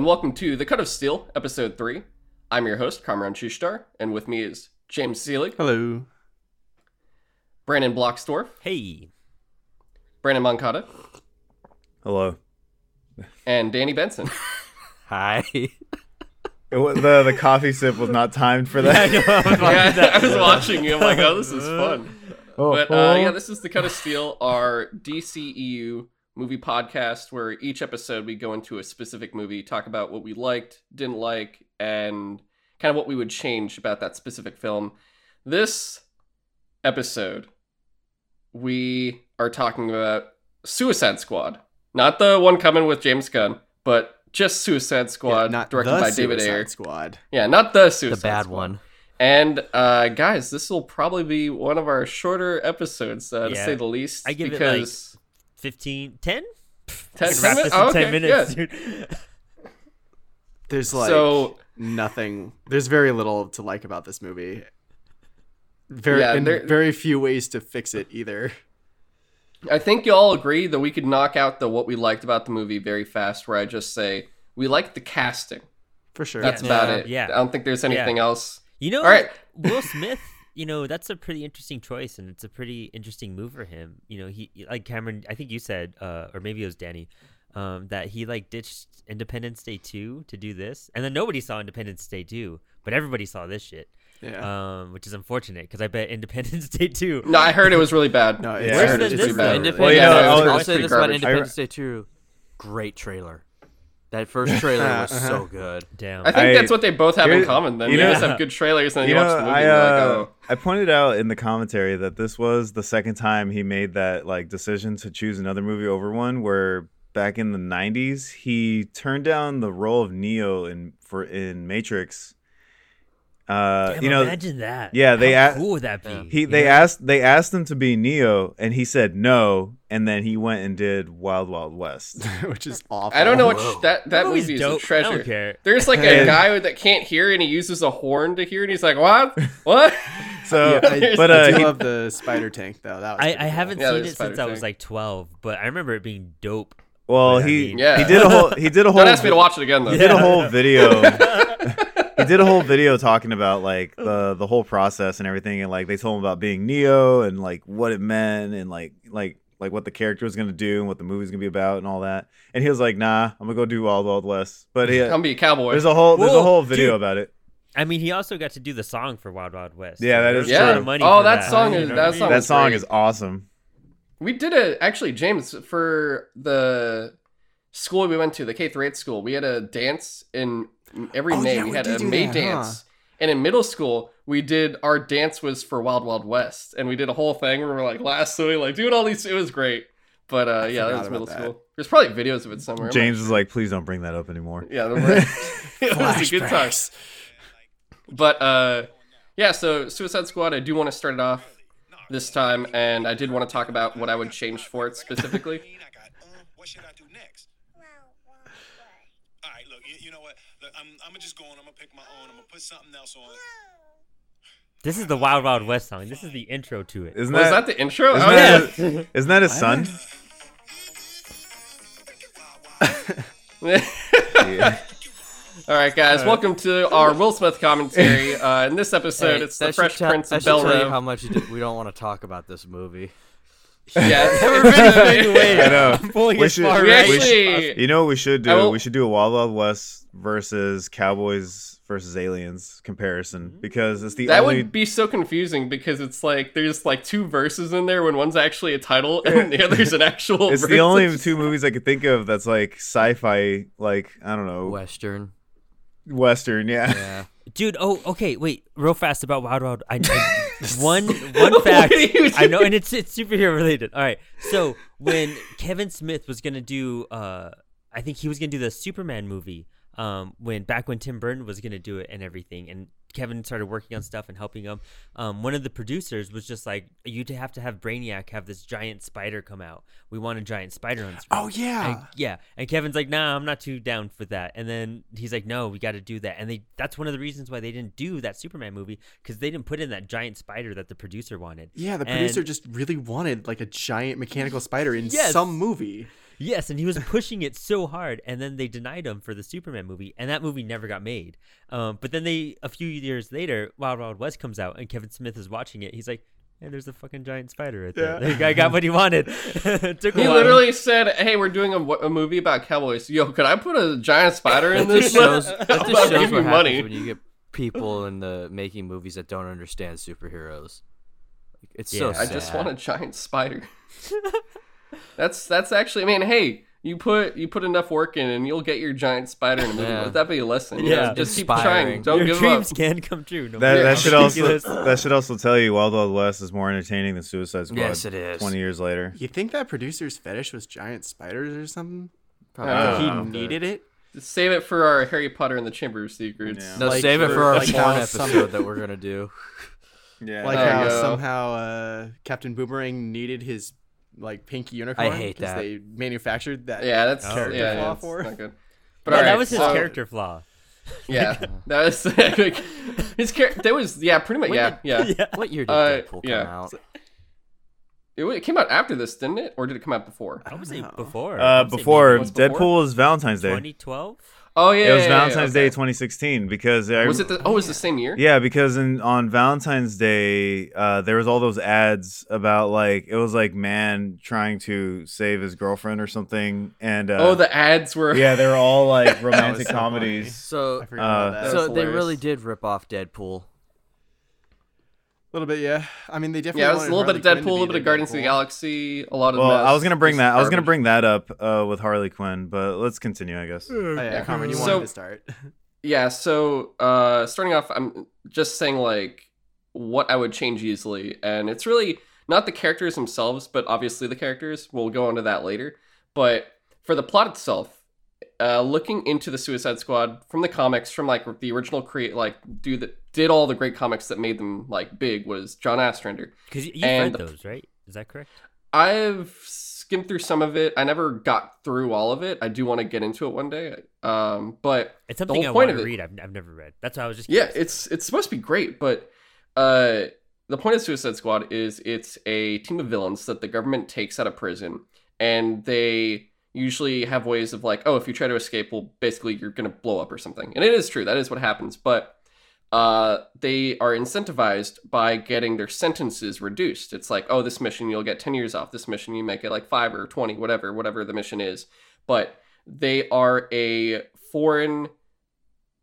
and welcome to The Cut of Steel, Episode 3. I'm your host, Kamron Shushtar, and with me is James Seelig, Hello. Brandon Blocksdorf, Hey. Brandon Moncada, Hello. and Danny Benson. Hi. It was, the the coffee sip was not timed for that. yeah, I was watching you. I'm like, oh, this is fun. Oh, But oh. uh, yeah, this is The Cut of Steel, our DCEU movie podcast, where each episode we go into a specific movie, talk about what we liked, didn't like, and kind of what we would change about that specific film. This episode, we are talking about Suicide Squad. Not the one coming with James Gunn, but just Suicide Squad, Yeah, not directed the by David Suicide Ayer. Squad. Yeah, not the Suicide the bad Squad. one. And uh, guys, this will probably be one of our shorter episodes, uh, to say the least. I give it, because 15, 10? 10, We can wrap this Oh, okay, 10 minutes, yeah. dude. There's like So- nothing. There's very little to like about this movie. Very Yeah, and there- very few ways to fix it either. I think you all agree that we could knock out the what we liked about the movie very fast. Where I just say we liked the casting. For sure. That's Yeah. about Yeah, it. yeah. I don't think there's anything else. You know, All right. Will Smith, you know, that's a pretty interesting choice, and it's a pretty interesting move for him. You know, he, like Kamron, I think you said, uh, or maybe it was Danny, um, that he like ditched Independence Day 2 to do this. And then nobody saw Independence Day 2, but everybody saw this shit. yeah. Um, which is unfortunate because I bet Independence Day 2. No, I heard it was really bad. No, I it's- heard it was this bad. Independence Well, you Yeah, know, no, was I'll- I'll say this about garbage. Independence Day 2. Great trailer. That first trailer was Uh-huh. so good. Damn. I think I- that's what they both have in common. Then you you know- just have good trailers, and then you you, know, watch the movie, I and you're uh, like, oh, I pointed out in the commentary that this was the second time he made that like decision to choose another movie over one. Where back in the '90s, he turned down the role of Neo in for in Matrix. Uh, Damn, you know, imagine that. yeah, they How a- cool would that be? He they know? asked they asked him to be Neo, and he said no, and then he went and did Wild Wild West. Which is awful. I don't know what Whoa. that that movie's movie is dope. a treasure. I don't care. There's like a And- guy that can't hear, and he uses a horn to hear, and he's like, "What? What?" So, Yeah, I, but I uh, do he, love the spider tank though. That was I, I haven't Yeah, seen there's it since Spider I was like 12, but I remember it being dope. well, I he mean- Yeah. he did a whole he did a whole Don't ask me to watch it again though. he did a whole video. He did a whole video talking about like the the whole process and everything, and like they told him about being Neo and like what it meant and like like like what the character was gonna do and what the movie's gonna be about and all that. And he was like, "Nah, I'm gonna go do Wild Wild West." But he, Come be a cowboy. there's a whole there's a whole video dude. about it. I mean, he also got to do the song for Wild Wild West. Yeah, that there is was a lot true. of money Oh, for that song you is- know that what I mean? song That song great. is awesome. We did a actually James for the school we went to, the K through eighth school. We had a dance in every Oh, May. yeah, we we had a May that, dance, and in middle school we did our dance was for Wild Wild West, and we did a whole thing where we were like lassoing, like doing all these. It was great. But uh, yeah, that was middle that. school. There's probably videos of it somewhere. James not was sure. like, "Please don't bring that up anymore." yeah, the it was a good time. Flashbacks. But uh, yeah, so Suicide Squad, I do want to start it off this time, and I did want to talk about what I would change for it specifically. I got, uh, what should I do next? All right, look, you, you know what? Look, I'm, I'm gonna just go on. I'm gonna pick my own. I'm gonna put something else on. This is the Wild Wild West song. This is the intro to it. Isn't Was that, that the intro? isn't Oh, that yeah. his- isn't that his son? Yeah. All right, guys, welcome to our Will Smith commentary. Uh, in this episode, Hey, it's the Fresh should Prince of Bel Air. how much we don't want to talk about this movie. Yeah, I know. pulling We it should- far we right. actually. You know what we should do? will- We should do a Wild Wild West versus Cowboys versus Aliens comparison mm-hmm. because it's the That only. would be so confusing because it's like there's like two verses in there when one's actually a title and the other's an actual. it's verse. the only two movies I could think of that's like sci-fi, like I don't know, Western. Western. Yeah. Yeah. Dude, oh, okay, wait, real fast about Wild Wild. I, I one one fact What are you I know, and it's it's superhero related. All right, so when Kevin Smith was gonna do, uh, I think he was gonna do the Superman movie. Um, when back when Tim Burton was gonna do it and everything, and Kevin started working on stuff and helping him. Um, one of the producers was just like, "You have to have Brainiac have this giant spider come out. We want a giant spider on screen." Oh yeah. And- yeah. And Kevin's like, nah, I'm not too down for that. And then he's like, no, we got to do that. And they that's one of the reasons why they didn't do that Superman movie because they didn't put in that giant spider that the producer wanted. yeah, the And- producer just really wanted like a giant mechanical spider in Yes. some movie. Yes, and he was pushing it so hard, and then they denied him for the Superman movie, and that movie never got made. Um, but then they, a few years later, Wild Wild West comes out, and Kevin Smith is watching it. He's like, "Hey, there's a fucking giant spider right there. Yeah. The guy got what he wanted." It Took He while. literally said, "Hey, we're doing a, a movie about cowboys. Yo, could I put a giant spider in this? just shows, that I'll just shows what money." happens when you get people in the making movies that don't understand superheroes. It's so Yeah. I just want a giant spider. that's that's actually. I mean, hey, you put you put enough work in, and you'll get your giant spider in a movie. Yeah. Let that be a lesson. you Yeah. know? just keep trying. Don't Your give dreams up. can come true. No That, that should also that should also tell you Wild Wild West is more entertaining than Suicide Squad. Yes, it is. Twenty years later. You think that producer's fetish was giant spiders or something? Probably Uh, he needed it. Save it for our Harry Potter and the Chamber of Secrets. Yeah. No, Like save it for- for our like porn how episode that we're gonna do. Yeah. Like how somehow uh, Captain Boomerang needed his like pink unicorn. hate 'cause that. They manufactured that. Yeah, that's Oh. Character yeah, flaw yeah, for? not good. But Yeah, all that was his so- character flaw. Yeah, that was like, his character. That was yeah, pretty much yeah, did- yeah. Yeah. What year did Uh, Deadpool come yeah. out? It, it came out after this, didn't it, or did it come out before? I would say before. uh, before was before? Deadpool was Valentine's Day. 2012. Oh yeah, It was yeah, yeah, Valentine's okay. Day 2016 because I, Was it the? Oh, it was the same year? Yeah, because in, on Valentine's Day, uh, there was all those ads about like it was like man trying to save his girlfriend or something, and uh, Oh, the ads were. yeah, they were all like romantic so comedies. So, Uh, about that. That so was they really did rip off Deadpool. A little bit, yeah. I mean, they definitely. Yeah, it was a wanted little bit of Harley Deadpool, a little bit of the Guardians of the Galaxy, a lot of. Well, mess, I was gonna bring just that. I was gonna bring that up uh, with Harley Quinn, but let's continue, I guess. Oh, yeah, Carmen, you So- wanted to start. Yeah, so uh starting off I'm just saying like what I would change easily and it's really not the characters themselves, but obviously the characters. We'll go into that later. But for the plot itself, uh looking into the Suicide Squad from the comics from like the original create like do that did all the great comics that made them like big was John Ostrander. Because you And read those, right? Is that correct? I've skimmed through some of it. I never got through all of it. I do want to get into it one day. Um but It's the something I point want to it, read. I've, I've never read. That's why I was just. Yeah, curious. it's it's supposed to be great, but uh, the point of Suicide Squad is it's a team of villains that the government takes out of prison, and they usually have ways of like, oh, if you try to escape, well, basically you're gonna blow up or something, and it is true that is what happens, but. Uh, they are incentivized by getting their sentences reduced. It's like, oh, this mission you'll get ten years off. This mission you make it like five or twenty, whatever, whatever the mission is. But they are a foreign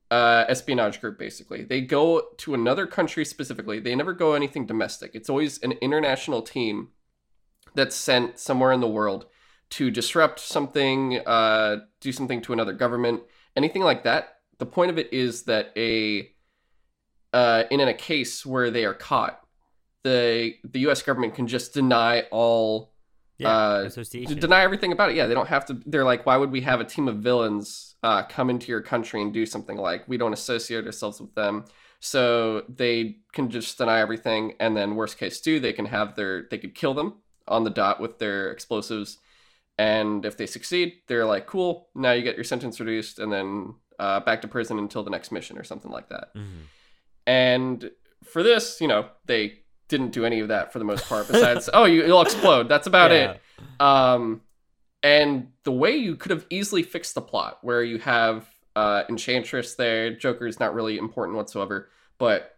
uh, espionage group basically they go to another country specifically they never go anything domestic it's always an international team that's sent somewhere in the world to disrupt something uh, do something to another government anything like that the point of it is that a uh, in a case where they are caught the the us government can just deny all yeah. uh, association. deny everything about it. Yeah, they don't have to. They're like, why would we have a team of villains uh, come into your country and do something like we don't associate ourselves with them? So they can just deny everything, and then worst case too, they can have their they could kill them on the dot with their explosives, and if they succeed, they're like, cool, now you get your sentence reduced, and then uh, back to prison until the next mission or something like that. Mhm. And for this, you know, they didn't do any of that for the most part. Besides, oh, you, you'll explode. That's about Yeah. it. Um, and the way you could have easily fixed the plot, where you have uh, Enchantress there, Joker's not really important whatsoever, but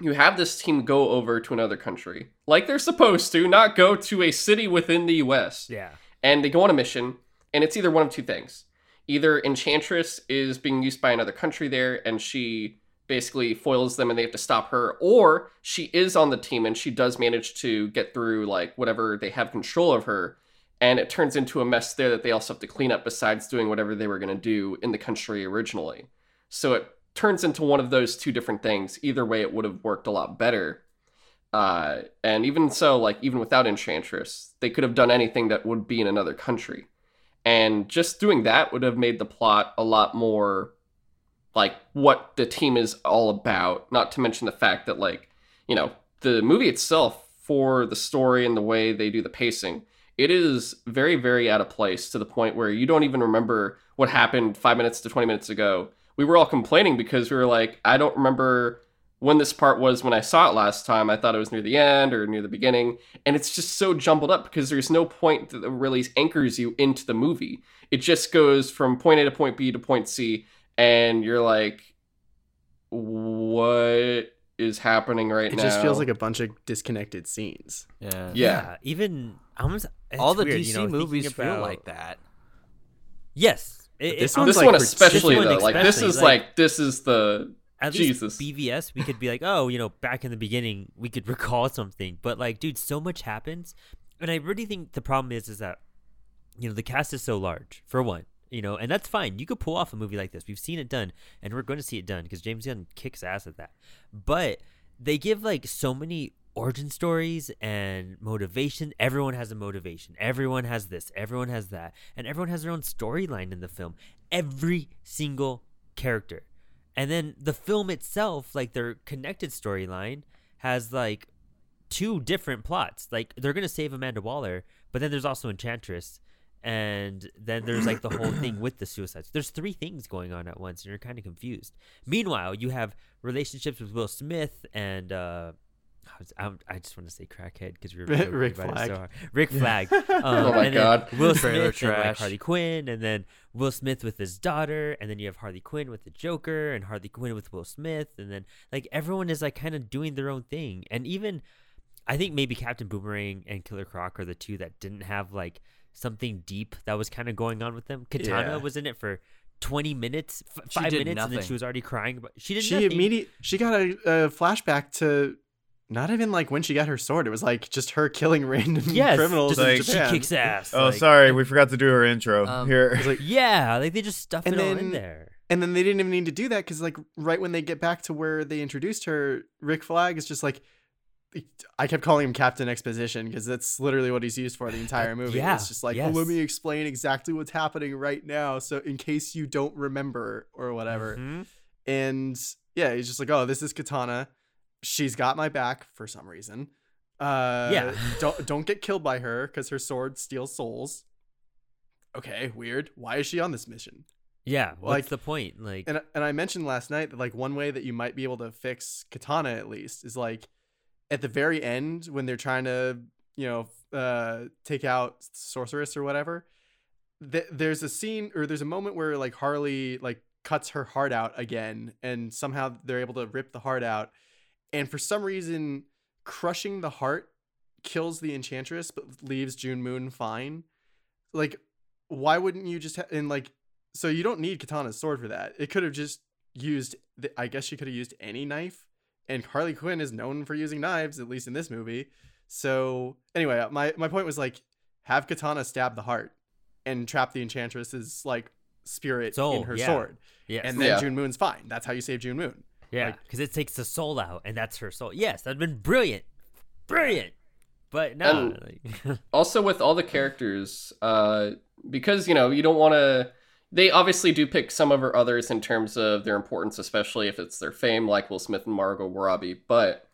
you have this team go over to another country, like they're supposed to, not go to a city within the U.S Yeah. And they go on a mission and it's either one of two things. Either enchantress is being used by another country there and she basically foils them and they have to stop her or she is on the team and she does manage to get through like whatever they have control of her and it turns into a mess there that they also have to clean up besides doing whatever they were going to do in the country originally. So it turns into one of those two different things. Either way it would have worked a lot better uh, and even so, like even without Enchantress, they could have done anything that would be in another country, and just doing that would have made the plot a lot more like what the team is all about. Not to mention the fact that like you know the movie itself for the story and the way they do the pacing, it is very very out of place to the point where you don't even remember what happened five minutes to twenty minutes ago. We were all complaining because we were like, I don't remember when this part was when I saw it last time. I thought it was near the end or near the beginning, and it's just so jumbled up because there's no point that really anchors you into the movie. It just goes from point A to point B to point C, and you're like, what is happening right It now? It just feels like a bunch of disconnected scenes. Yeah. yeah. even almost All the weird, DC you know, thinking movies feel like that. Yes, it, This it- one's This like one especially this one though, like this is like- like this is the at Jesus. least BVS, we could be like, oh, you know, back in the beginning, we could recall something. But like, dude, so much happens, and I really think the problem is, is that you know the cast is so large for one, you know, and that's fine. You could pull off a movie like this. We've seen it done, and we're going to see it done because James Gunn kicks ass at that. But they give like so many origin stories and motivation. Everyone has a motivation. Everyone has this. Everyone has that, and everyone has their own storyline in the film. Every single character. And then the film itself, like their connected storyline, has like two different plots. Like they're gonna save Amanda Waller, but then there's also Enchantress, and then there's like the whole thing with the suicides. There's three things going on at once, and you're kind of confused. Meanwhile, you have relationships with Will Smith and uh, I, was, I'm, I just want to say crackhead because we were Rick Flag. so hard. Rick Flag. Um, Oh my God. Will Smith and like. Harley Quinn, and then Will Smith with his daughter, and then you have Harley Quinn with the Joker, and Harley Quinn with Will Smith, and then like everyone is like kind of doing their own thing, and even I think maybe Captain Boomerang and Killer Croc are the two that didn't have like something deep that was kind of going on with them. Katana Yeah. was in it for. 20 minutes f- 5 did minutes and then she was already crying but she didn't. She immediately she got a, a flashback to not even like when she got her sword. It was like just her killing random yes criminals just, like- she kicks ass Oh, like- sorry, we forgot to do her intro. Um, Here. It's like- yeah like they just stuff And it all in then- there and then they didn't even need to do that because like right when they get back to where they introduced her, Rick Flag is just like. I kept calling him Captain Exposition because that's literally what he's used for the entire movie. Yeah, it's just like, yes. oh, let me explain exactly what's happening right now, so in case you don't remember or whatever. Mhm. and yeah, he's just like, "Oh, this is Katana. She's got my back for some reason. Uh, Yeah. don't don't get killed by her because her sword steals souls. Okay, weird. Why is she on this mission? Yeah, what's Like- the point? Like, And and I mentioned last night that like one way that you might be able to fix Katana at least is like at the very end when they're trying to you know uh take out sorceress or whatever. Th- there's a scene or there's a moment where like Harley like cuts her heart out again and somehow they're able to rip the heart out and for some reason crushing the heart kills the enchantress but leaves June Moon fine. Like why wouldn't you just ha- and like so you don't need Katana's sword for that. It could have just used the, I guess she could have used any knife and Harley Quinn is known for using knives at least in this movie. So anyway, uh, my my point was like have Katana stab the heart and trap the enchantress's like spirit Soul, in her yeah. sword. yes, And then Yeah. June Moon's fine. That's how you save June Moon. Yeah, like- because it takes the soul out, and that's her soul. Yes, that'd been brilliant, brilliant. But no, like, also with all the characters uh because you know you don't want to they obviously do pick some of her others in terms of their importance especially if it's their fame like will smith and margot robbie but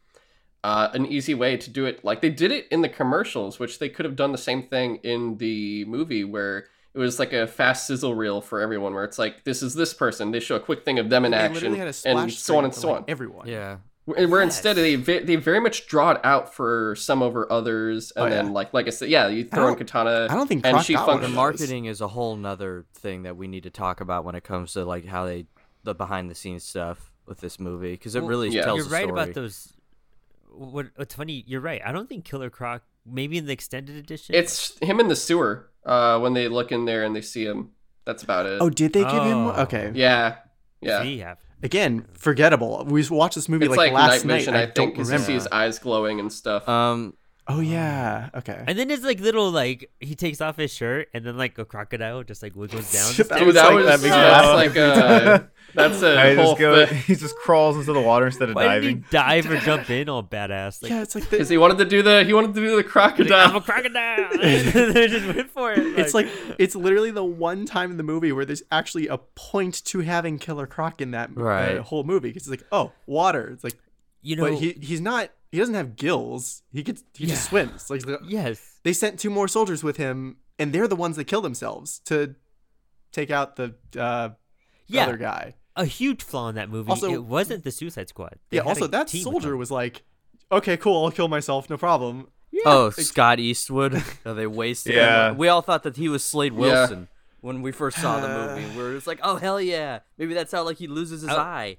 uh, an easy way to do it like they did it in the commercials which they could have done the same thing in the movie where it was like a fast sizzle reel for everyone where it's like this is this person they show a quick thing of them in They action literally had a and so on and so like, on Everyone. Yeah. where where instead they they very much draw it out for some over others, and Oh, then yeah. like like I said, yeah, you throw in Katana. I don't think and she The functions. marketing is a whole nother thing that we need to talk about when it comes to like how they the behind the scenes stuff with this movie because it Well, really yeah. tells you're a right story. about those. What what's funny? You're right. I don't think Killer Croc. Maybe in the extended edition. It's him in the sewer uh, when they look in there and they see him. That's about it. Oh, did they give him Oh. Okay. yeah, yeah. See, yeah. Again, forgettable. We watched this movie It's like, like, last night vision, night. I, I, think, don't because you remember. see his eyes glowing and stuff. Um, Oh yeah. Okay. And then it's like little like he takes off his shirt and then like a crocodile just like wiggles down. That was that like- was that makes me that's laugh like a uh, that's a I whole just go, he just crawls into the water instead of Why did he diving. dive or jump in all badass? Like, yeah, it's like Because he wanted to do the he wanted to do the crocodile. I'm a crocodile. crocodile. they just went for it. it's like it's literally the one time in the movie where there's actually a point to having Killer Croc in that uh, whole movie because it's like oh water. It's like you know. but he he's not he doesn't have gills. He gets he just swims. Like yes. they sent two more soldiers with him and they're the ones that kill themselves to take out the uh, Yeah. other guy. a huge flaw in that movie. Also- it wasn't the Suicide Squad. They yeah. Also, that soldier was like, "Okay, cool, I'll kill myself, no problem." Yeah. Oh, Scott Eastwood. They wasted him. Yeah. We all thought that he was Slade Yeah. Wilson when we first saw the movie. We were just like, oh hell yeah. Maybe that's how like he loses his Oh. eye.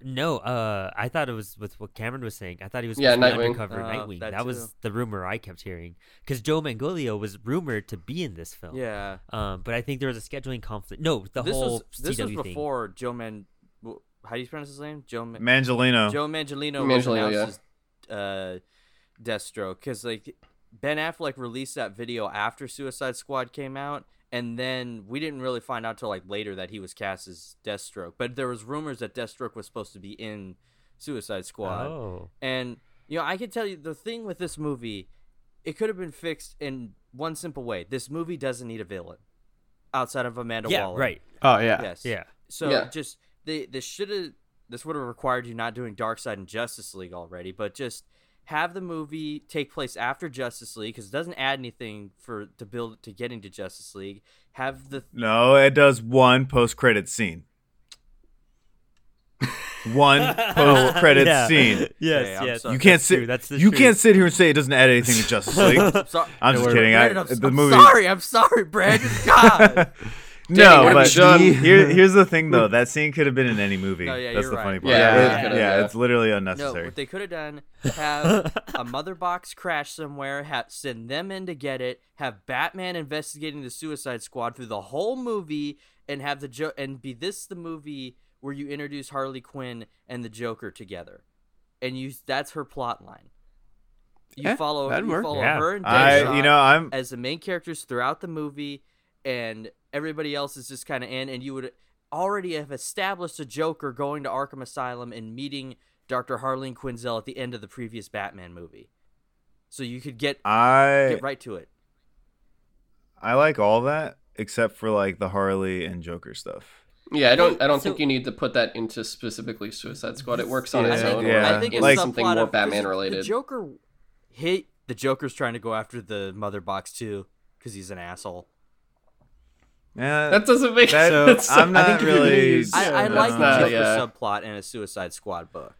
No, uh, I thought it was with what Kamron was saying. I thought he was Yeah, to be Nightwing. undercover Oh, Nightwing. that That, was the rumor I kept hearing because Joe Manganiello was rumored to be in this film. Yeah. Um, but I think there was a scheduling conflict. No, the this whole was this CW was thing. before Joe Man. wh- How do you pronounce his name? Joe. Man- Mangelino. Joe Mangelino was Manganiello, announced as uh, Deathstroke because like Ben Affleck released that video after Suicide Squad came out, and then we didn't really find out till like later that he was cast as Deathstroke. But there was rumors that Deathstroke was supposed to be in Suicide Squad, Oh, and you know I can tell you the thing with this movie, it could have been fixed in one simple way. This movie doesn't need a villain outside of Amanda yeah, Waller. right. Oh yeah. Yes. Yeah. So Yeah. just they this should have this would have required you not doing Darkseid and Justice League already, but just have the movie take place after Justice League because it doesn't add anything for to build to getting to Justice League. Have the No, it does one post credit scene. one post credit Yeah. scene. Yes, Okay, yes. sorry. You can't sit. true, That's the you truth. can't sit here and say it doesn't add anything to Justice League. sorry, I'm just kidding. I, Brandon, I'm, the I'm movie. sorry. I'm sorry, Brandon. God. No, but Sean. here, here's the thing though. That scene could have been in any movie. No, yeah, That's the right. funny part. Yeah, It- it yeah, yeah. it's literally No, unnecessary. what they could have done have a mother box crash somewhere, have send them in to get it, have Batman investigating the Suicide Squad through the whole movie, and have the jo- and be this the movie where you introduce Harley Quinn and the Joker together, and you that's her plot line. You Yeah, follow that'd you work. follow Yeah. her and I, you know, I'm as the main characters throughout the movie, and everybody else is just kind of in, and you would already have established a Joker going to Arkham Asylum and meeting Dr. Harleen Quinzel at the end of the previous Batman movie. So you could get I get right to it. I like all that except for like the Harley and Joker stuff. Yeah, I don't. I don't So- think you need to put that into specifically Suicide Squad. It works on Yeah. its own. think- or I I think in it's like- something more of- Batman related. The Joker hate the Joker's trying to go after the mother box too because he's an asshole. Yeah, that doesn't make that- sense. I'm I not think you're gonna really. use- I, I like that's the not- Joker yeah. subplot in a Suicide Squad book.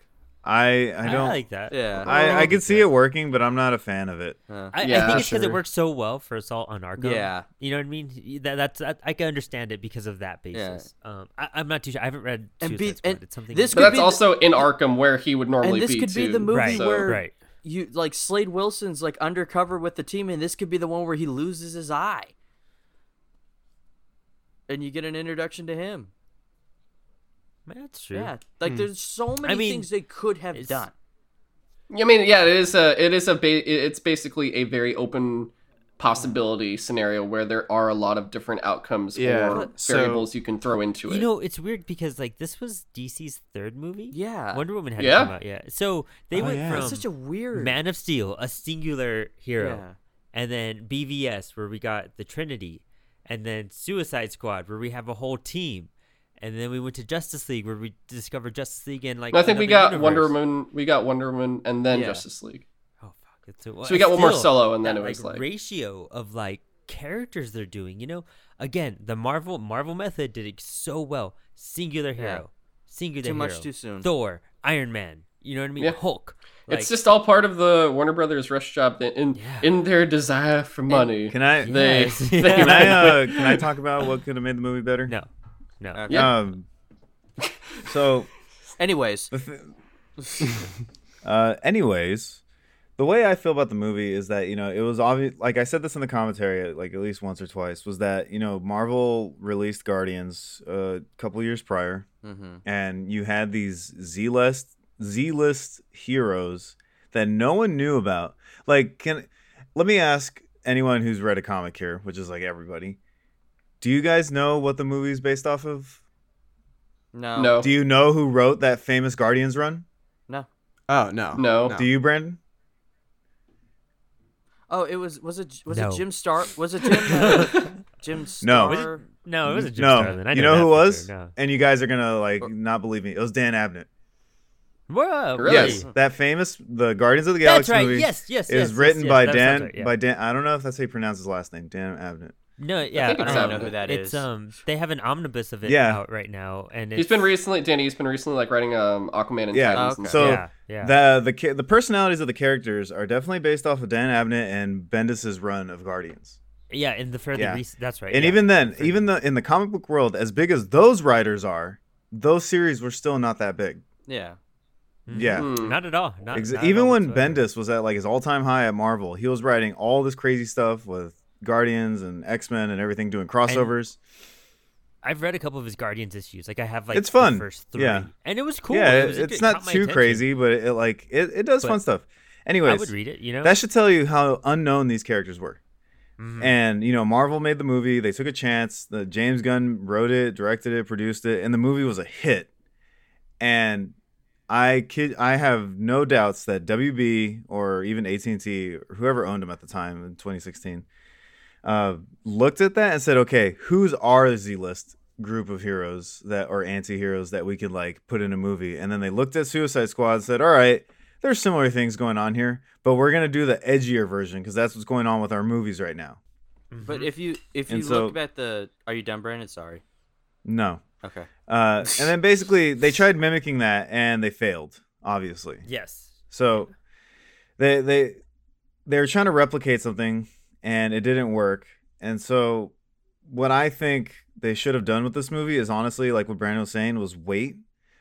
I I I, don't. I like that. Yeah. I I can see it working, but I'm not a fan of it. Uh, I, Yeah, I think it's because sure. it works so well for Assault on Arkham. Yeah. you know what I mean. That, that's that, I can understand it because of that basis. Um, I, I'm not too sure. I haven't read And Suicide be- Squad. and it's something. this but could that's be the- also in Arkham where he would normally be this be could be the movie Right, where right. you like Slade Wilson's like undercover with the team, and this could be the one where he loses his eye, and you get an introduction to him. that's true. Yeah, like hmm. there's so many mean, things they could have it's- done. I mean, yeah, it is a. It is a. Ba- it's basically a very open possibility scenario where there are a lot of different outcomes Yeah, or so- variables you can throw into it. You know, it's weird because like this was DC's third movie. Yeah. Wonder Woman had Yeah. come out. Yeah, so they Oh, went yeah. from such a weird. Man of Steel, a singular hero, Yeah. and then BVS where we got the Trinity, and then Suicide Squad where we have a whole team, and then we went to Justice League where we discovered Justice League and like. I think we another got Wonder. Woman. We got Wonder Woman, and then Yeah. Justice League. Oh fuck! It's a, So we got one more solo, and then that, it was like- ratio of like characters they're doing. You know, again, the Marvel Marvel method did it so well. Singular hero, singular Too much too soon. Thor, Iron Man. You know what I mean? Yeah. Hulk. Like, it's just all part of the Warner Brothers rush job in Yeah. in their desire for money. Can I? they, Yes. they Can I? Uh, can I talk about what could have made the movie better? no, no. Okay. Yeah. Um. So Anyways, the th- uh, anyways, the way I feel about the movie is that you know it was obvious. Like I said this in the commentary, like at least once or twice, was that you know Marvel released Guardians a couple years prior, mhm. and you had these Z list Z list heroes that no one knew about. Like, can let me ask anyone who's read a comic here, which is like everybody. Do you guys know what the movie's based off of? no, no, Do you know who wrote that famous Guardians run? no. Oh no. No. Do you, Brandon? Oh, it was was it was No. it Jim Star? Was it Jim? Uh, Jim No. Star? it- no, it was a Jim no. Starlin. I you know, know who was? Sure. No. And you guys are gonna like not believe me. It was Dan Abnett. Whoa, Really? Yes, that famous the Guardians of the That's Galaxy right. movie Yes, yes, is yes, written yes, by yes, Dan right, yeah. by Dan. I don't know if that's how you pronounce his last name. Dan Abnett. No, yeah, think it's out. I don't know who that is. it's um they have an omnibus of it Yeah. out right now, and it's, He's been recently, Danny. He's been recently like writing um Aquaman and Yeah, Titans and okay. So yeah, yeah. the the the personalities of the characters are definitely based off of Dan Abnett and Bendis's run of Guardians. yeah, in the fairly Yeah. recent. That's right. And yeah. even then, Fairly- even the in the comic book world, as big as those writers are, those series were still not that big. Yeah. Mhm. Yeah. Hmm. not at all. Not, Ex- not at even all when whatsoever. Bendis was at like his all time high at Marvel, he was writing all this crazy stuff with Guardians and X Men and everything, doing crossovers. I've read a couple of his Guardians issues. Like I have like It's the fun. first three, Yeah. and it was cool. yeah, it was, it's it not too attention. crazy, but it like it, it does But fun stuff. Anyways, I would read it. You know, that should tell you how unknown these characters were. Mhm. And you know, Marvel made the movie. They took a chance. The James Gunn wrote it, directed it, produced it, and the movie was a hit. And I kid, I have no doubts that WB or even AT and T, or whoever owned them at the time in 2016, uh, looked at that and said, "Okay, who's our Z list group of heroes that are anti-heroes that we could like put in a movie?" And then they looked at Suicide Squad and said, "All right." There's similar things going on here, but we're gonna do the edgier version because that's what's going on with our movies right now. But if you if And you so- look at the are you done, Brandon? Sorry. No. Okay. Uh, and then basically they tried mimicking that and they failed, obviously. yes, So they they they were trying to replicate something and it didn't work. And so what I think they should have done with this movie is honestly like what Brandon was saying was wait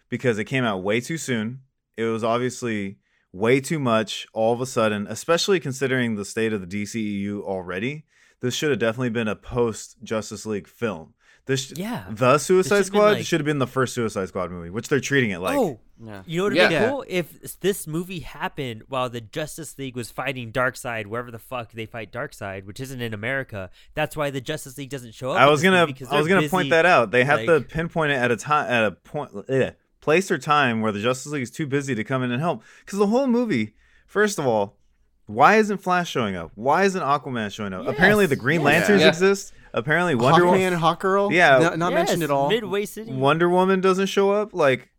because it came out way too soon. It was obviously way too much all of a sudden, especially considering the state of the DCEU already. This should have definitely been a post Justice League film. This Yeah. the Suicide Squad like- should have been the first Suicide Squad movie, which they're treating it like. oh, Yeah. you know what would Yeah. be cool if this movie happened while the Justice League was fighting Darkseid, wherever the fuck they fight Darkseid, which isn't in America. That's why the Justice League doesn't show up. I was gonna movie, 'cause I was gonna point that out. They have to pinpoint it at a time at a point eh, place or time where the Justice League is too busy to come in and help. Because the whole movie, first of all, why isn't Flash showing up? Why isn't Aquaman showing up? Apparently the Green yes. Lanterns Yeah. exist. Apparently Wonder Hawkman, Woman Hawkgirl, Yeah. not, not mentioned at all. Midway City. Wonder Woman doesn't show up. Like,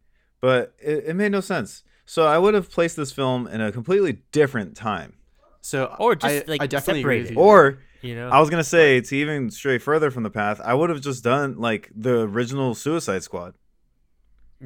but it, it made no sense. So I would have placed this film in a completely different time. So Or just, I, like, I definitely agree with separate you. Or You know, I was gonna say to even stray further from the path, I would have just done like the original Suicide Squad.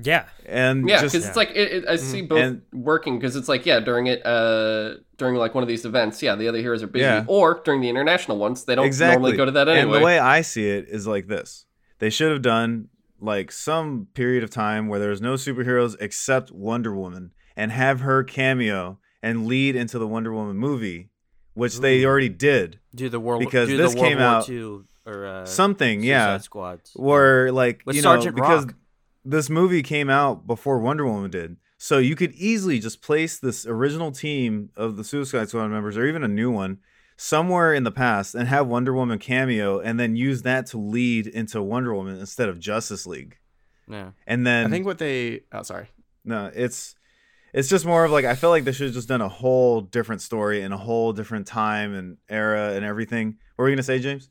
Yeah, and Yeah, just because it's like it, it, I see both And- working because it's like yeah during it uh during like one of these events yeah the other heroes are busy Yeah. or during the international ones they don't exactly normally go to that anyway. And the way I see it is like this: they should have done like some period of time where there's no superheroes except Wonder Woman, and have her cameo and lead into the Wonder Woman movie, which they already did. Do the world Because do this the World came War out- II or uh, Something, Suicide yeah. Squads. Where like With you know Sergeant because Rock. This movie came out before Wonder Woman did. So you could easily just place this original team of the Suicide Squad members, or even a new one, somewhere in the past, and have Wonder Woman cameo, and then use that to lead into Wonder Woman instead of Justice League. Yeah. And then I think what they. Oh, sorry. no, it's it's just more of like I feel like they should have just done a whole different story in a whole different time and era and everything. What were you gonna say, James?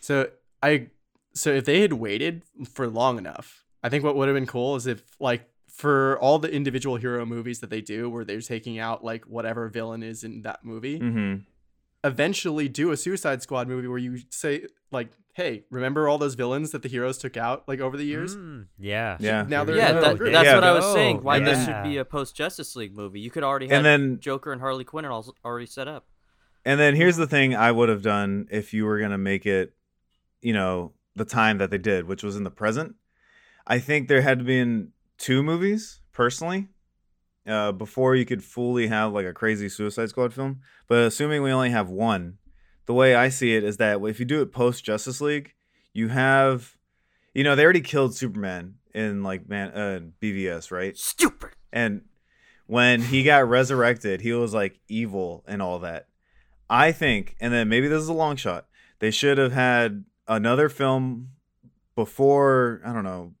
So I. So if they had waited for long enough, I think what would have been cool is if like for all the individual hero movies that they do, where they're taking out like whatever villain is in that movie, Mm-hmm. eventually do a Suicide Squad movie where you say like, "Hey, remember all those villains that the heroes took out like over the years?" Mm, yeah, Yeah. Now they're Yeah, that, that's Yeah. what I was Oh, saying. Why this should be a post Justice League movie. You could already have And then Joker and Harley Quinn are all already set up. And then here's the thing I would have done if you were going to make it, you know, the time that they did, which was in the present. I think there had to be in two movies, personally, uh, before you could fully have like a crazy Suicide Squad film. But assuming we only have one, the way I see it is that if you do it post Justice League, you have, you know, they already killed Superman in like man uh, BVS, right? Stupid. And when he got resurrected, he was like evil and all that. I think, and then maybe this is a long shot. They should have had another film before, I don't know,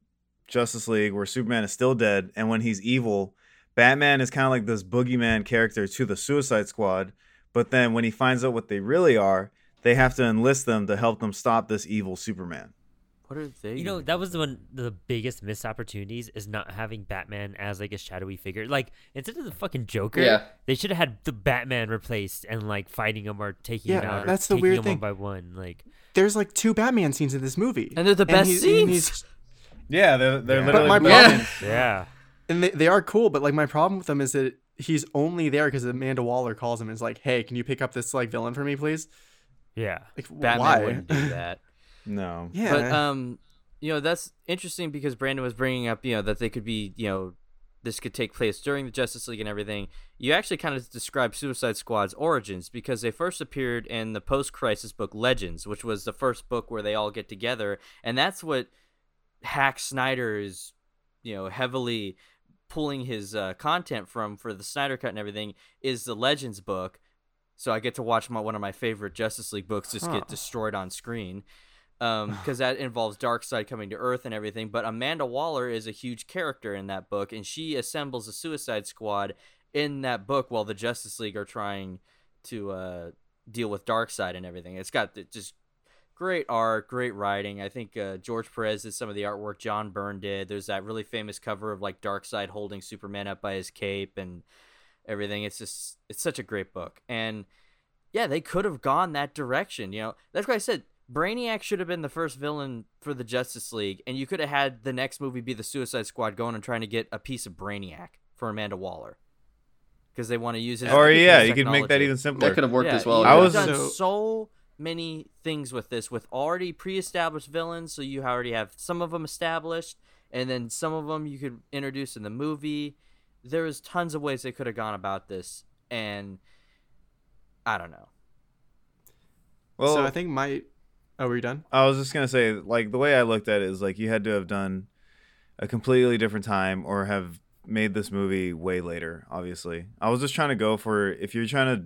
Justice League where Superman is still dead and when he's evil, Batman is kind of like this boogeyman character to the Suicide Squad, but then when he finds out what they really are, they have to enlist them to help them stop this evil Superman. What are they? You know, that was one of the biggest missed opportunities is not having Batman as like a shadowy figure. Like instead of the fucking Joker, Yeah. they should have had the Batman replaced and like fighting him or taking him out. or that's the weird him thing. one by one. Like There's like two Batman scenes in this movie, And they're the best he's- and scenes. He's- Yeah, they're they're Yeah. literally. But my Yeah. problem, yeah, and they, they are cool, but like my problem with them is that he's only there because Amanda Waller calls him and is like, "Hey, can you pick up this like villain for me, please?" yeah. Like, Batman why? wouldn't do that. no. yeah, But um, you know that's interesting because Brandon was bringing up you know that they could be you know this could take place during the Justice League and everything. You actually kind of described Suicide Squad's origins because they first appeared in the post-crisis book Legends, which was the first book where they all get together, and that's what Hack Snyder is you know heavily pulling his uh, content from for the Snyder cut and everything is the Legends book. So I get to watch my one of my favorite Justice League books just Huh. get destroyed on screen because that involves Darkseid coming to Earth and everything. But Amanda Waller is a huge character in that book, and she assembles a Suicide Squad in that book while the Justice League are trying to uh, deal with Darkseid and everything. It's got just great art, great writing. I think uh, George Perez did some of the artwork. John Byrne did. There's that really famous cover of like Darkseid holding Superman up by his cape and everything. It's just it's such a great book, and yeah, they could have gone that direction. You know, that's why I said Brainiac should have been the first villain for the Justice League, and you could have had the next movie be the Suicide Squad going and trying to get a piece of Brainiac for Amanda Waller because they want to use it. Or yeah, you could make that even simpler. That could have worked Yeah, as well. I was- done So- so many things with this with already pre-established villains, so you already have some of them established, and then some of them you could introduce in the movie. There is tons of ways they could have gone about this, and I don't know. well, so I think my. Oh, were you done? I was just gonna say, like the way I looked at it is like you had to have done a completely different time or have made this movie way later. Obviously, I was just trying to go for if you're trying to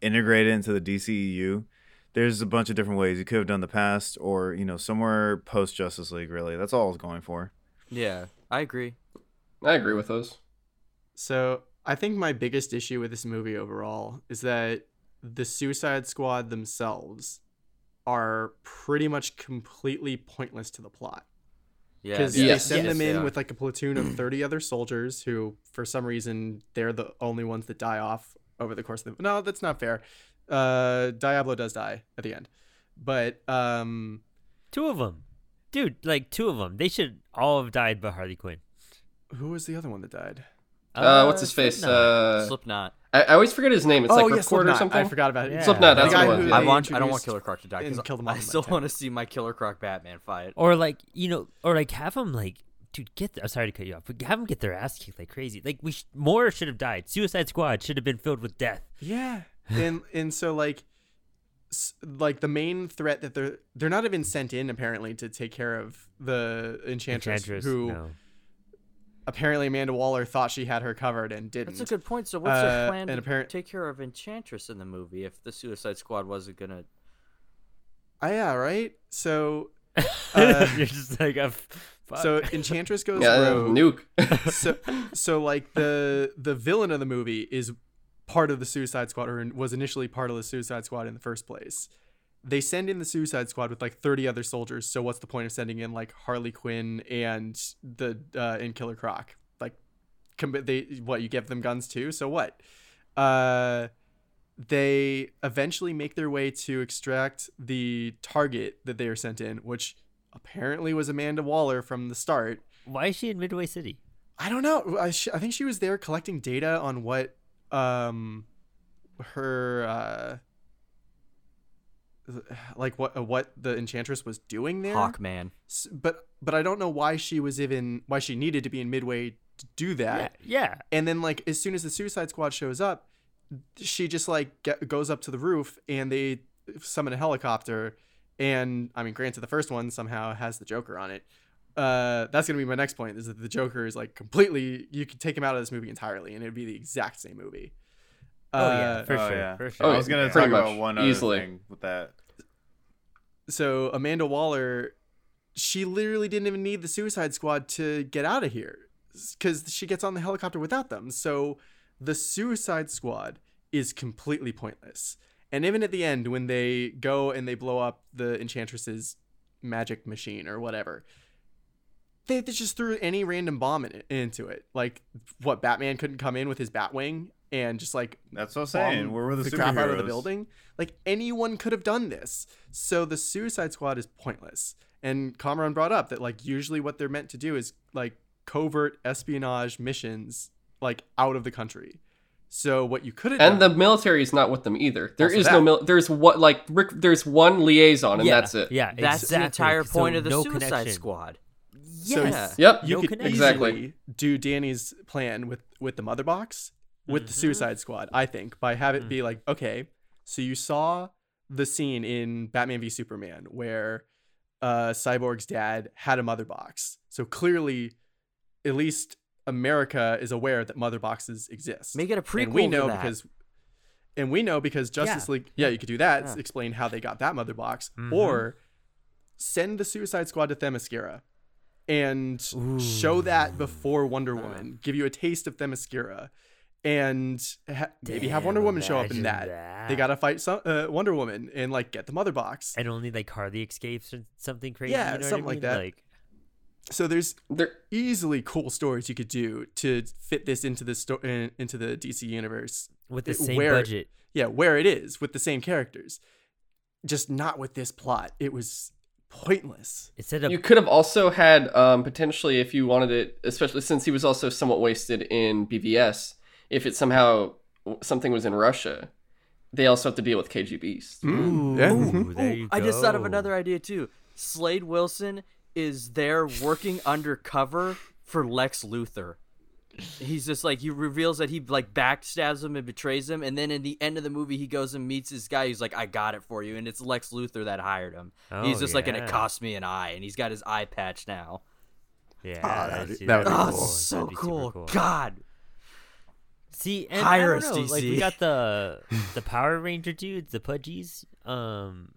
integrate it into the DCEU. There's a bunch of different ways you could have done the past, or you know, somewhere post Justice League. Really, that's all I was going for. Yeah, I agree. I agree with those. So I think my biggest issue with this movie overall is that the Suicide Squad themselves are pretty much completely pointless to the plot. Yeah, because Yeah. they Yes, send yes, them in are. with like a platoon of 30 other soldiers who for some reason they're the only ones that die off over the course of the no that's not fair uh diablo does die at the end but um Two of them, dude. Like two of them. They should all have died but Harley Quinn. who was the other one that died Uh, what's his face? Slipknot. Uh, Slipknot. I, I always forget his name. It's like oh yeah Ripcord or something. i forgot about it Yeah. Slipknot, that's guy the one. who I want. I don't want Killer Croc to die and because killed him I still want to see my Killer Croc Batman fight. Or like you know, or like have him like, dude, get. I'm sorry to cut you off, but have them get their ass kicked like crazy. Like we sh- more should have died. Suicide Squad should have been filled with death. Yeah, and and so like, like the main threat that they're they're not even sent in apparently to take care of the enchantress, Enchantress, who no. apparently Amanda Waller thought she had her covered and didn't. That's a good point. So what's Uh, their plan and to apparent- take care of Enchantress in the movie if the Suicide Squad wasn't gonna? Ah, yeah, right. So Uh, You're just like a. Fuck. so Enchantress goes Yeah, rogue. nuke. so so like the the villain of the movie is part of the Suicide Squad or was initially part of the Suicide Squad in the first place. They send in the Suicide Squad with like 30 other soldiers. So what's the point of sending in like Harley Quinn and the uh and Killer Croc? Like com- they what you give them guns too? So what? Uh they eventually make their way to extract the target that they are sent in, which apparently was Amanda Waller from the start. why is she in Midway City? I don't know. I, sh- I think she was there collecting data on what um her uh like what uh, what the enchantress was doing there. Hawkman. But but I don't know why she was even why she needed to be in Midway to do that. Yeah, yeah. And then like as soon as the Suicide Squad shows up, she just like get, goes up to the roof and they summon a helicopter. And I mean, granted, the first one somehow has the Joker on it. Uh, that's gonna be my next point. Is that the Joker is like completely you could take him out of this movie entirely, and it'd be the exact same movie. Oh yeah, Uh, for oh, sure, yeah. for sure. Oh, I was gonna pretty talk about much, one other easily. thing with that. so Amanda Waller, she literally didn't even need the Suicide Squad to get out of here because she gets on the helicopter without them. So the Suicide Squad is completely pointless. And even at the end, when they go and they blow up the Enchantress's magic machine or whatever. They, they just threw any random bomb in into it. Like what Batman couldn't come in with his Batwing and just like That's what I'm saying. bomb Where were the, crap out of the building. Like anyone could have done this. So the Suicide Squad is pointless. And Kamron brought up that like usually what they're meant to do is like covert espionage missions like out of the country. So what you could have And the military is not with them either. There is that. no mil- there's what like Rick, there's one liaison and yeah, that's it. Yeah, That's the exactly. entire So point of the no Suicide connection. Squad. So Yeah. Yep. you No could connection. Exactly. do Danny's plan with with the mother box with the Mhm. Suicide Squad. I think by have Mm. it be like, okay, so you saw the scene in Batman v Superman where uh, Cyborg's dad had a mother box. So clearly, at least America is aware that mother boxes exist. Make it a prequel and we know to that. because. And we know because Justice Yeah. League, yeah, you could do that. Yeah. Explain how they got that mother box, Mhm. or send the Suicide Squad to Themyscira and show that before Wonder Woman. Give you a taste of Themyscira, and ha- maybe have Wonder Woman show up in imagine that. They gotta fight some uh, Wonder Woman and like get the mother box. and only like Harley escapes or something crazy. Yeah, you know something I like that. Like, So there's There easily cool stories you could do to fit this into the sto- uh, into the DC universe. with the it- same where- budget. Yeah, where it is with the same characters, just not with this plot. It was pointless. Instead of you could have also had um, potentially if you wanted it, especially since he was also somewhat wasted in BVS. If it somehow something was in Russia, they also have to deal with KGBs. Mm, yeah. Ooh, there Ooh, you I just thought of another idea too. Slade Wilson is there working undercover for Lex Luthor. He's just like he reveals that he like backstabs him and betrays him, and then in the end of the movie he goes and meets this guy. He's like, "I got it for you," and it's Lex Luthor that hired him. he's Oh, just like, "And it cost me an eye," and he's got his eye patch now. Yeah, Ah, that'd that'd- that would be that'd Oh, cool. that'd so be super cool. God, See, and Hire I us, don't know, like we got the the Power Ranger dudes, the Pudgies, um,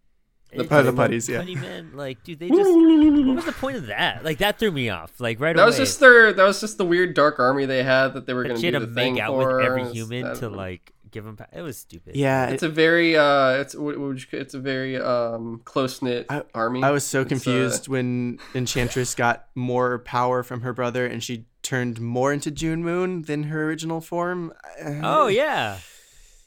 The it's Pud- the just yeah. putty men, like, dude, they just what was the point of that? Like, that threw me off. Like right That away. was just their. That was just the weird dark army they had that they were going to do to the thing make out for. with every human I to know. like give them. It was stupid. Yeah, It's it- a very. uh It's what would you, it's a very um close knit army. I was so It's, uh, confused when Enchantress got more power from her brother and she turned more into June Moon than her original form. Oh yeah,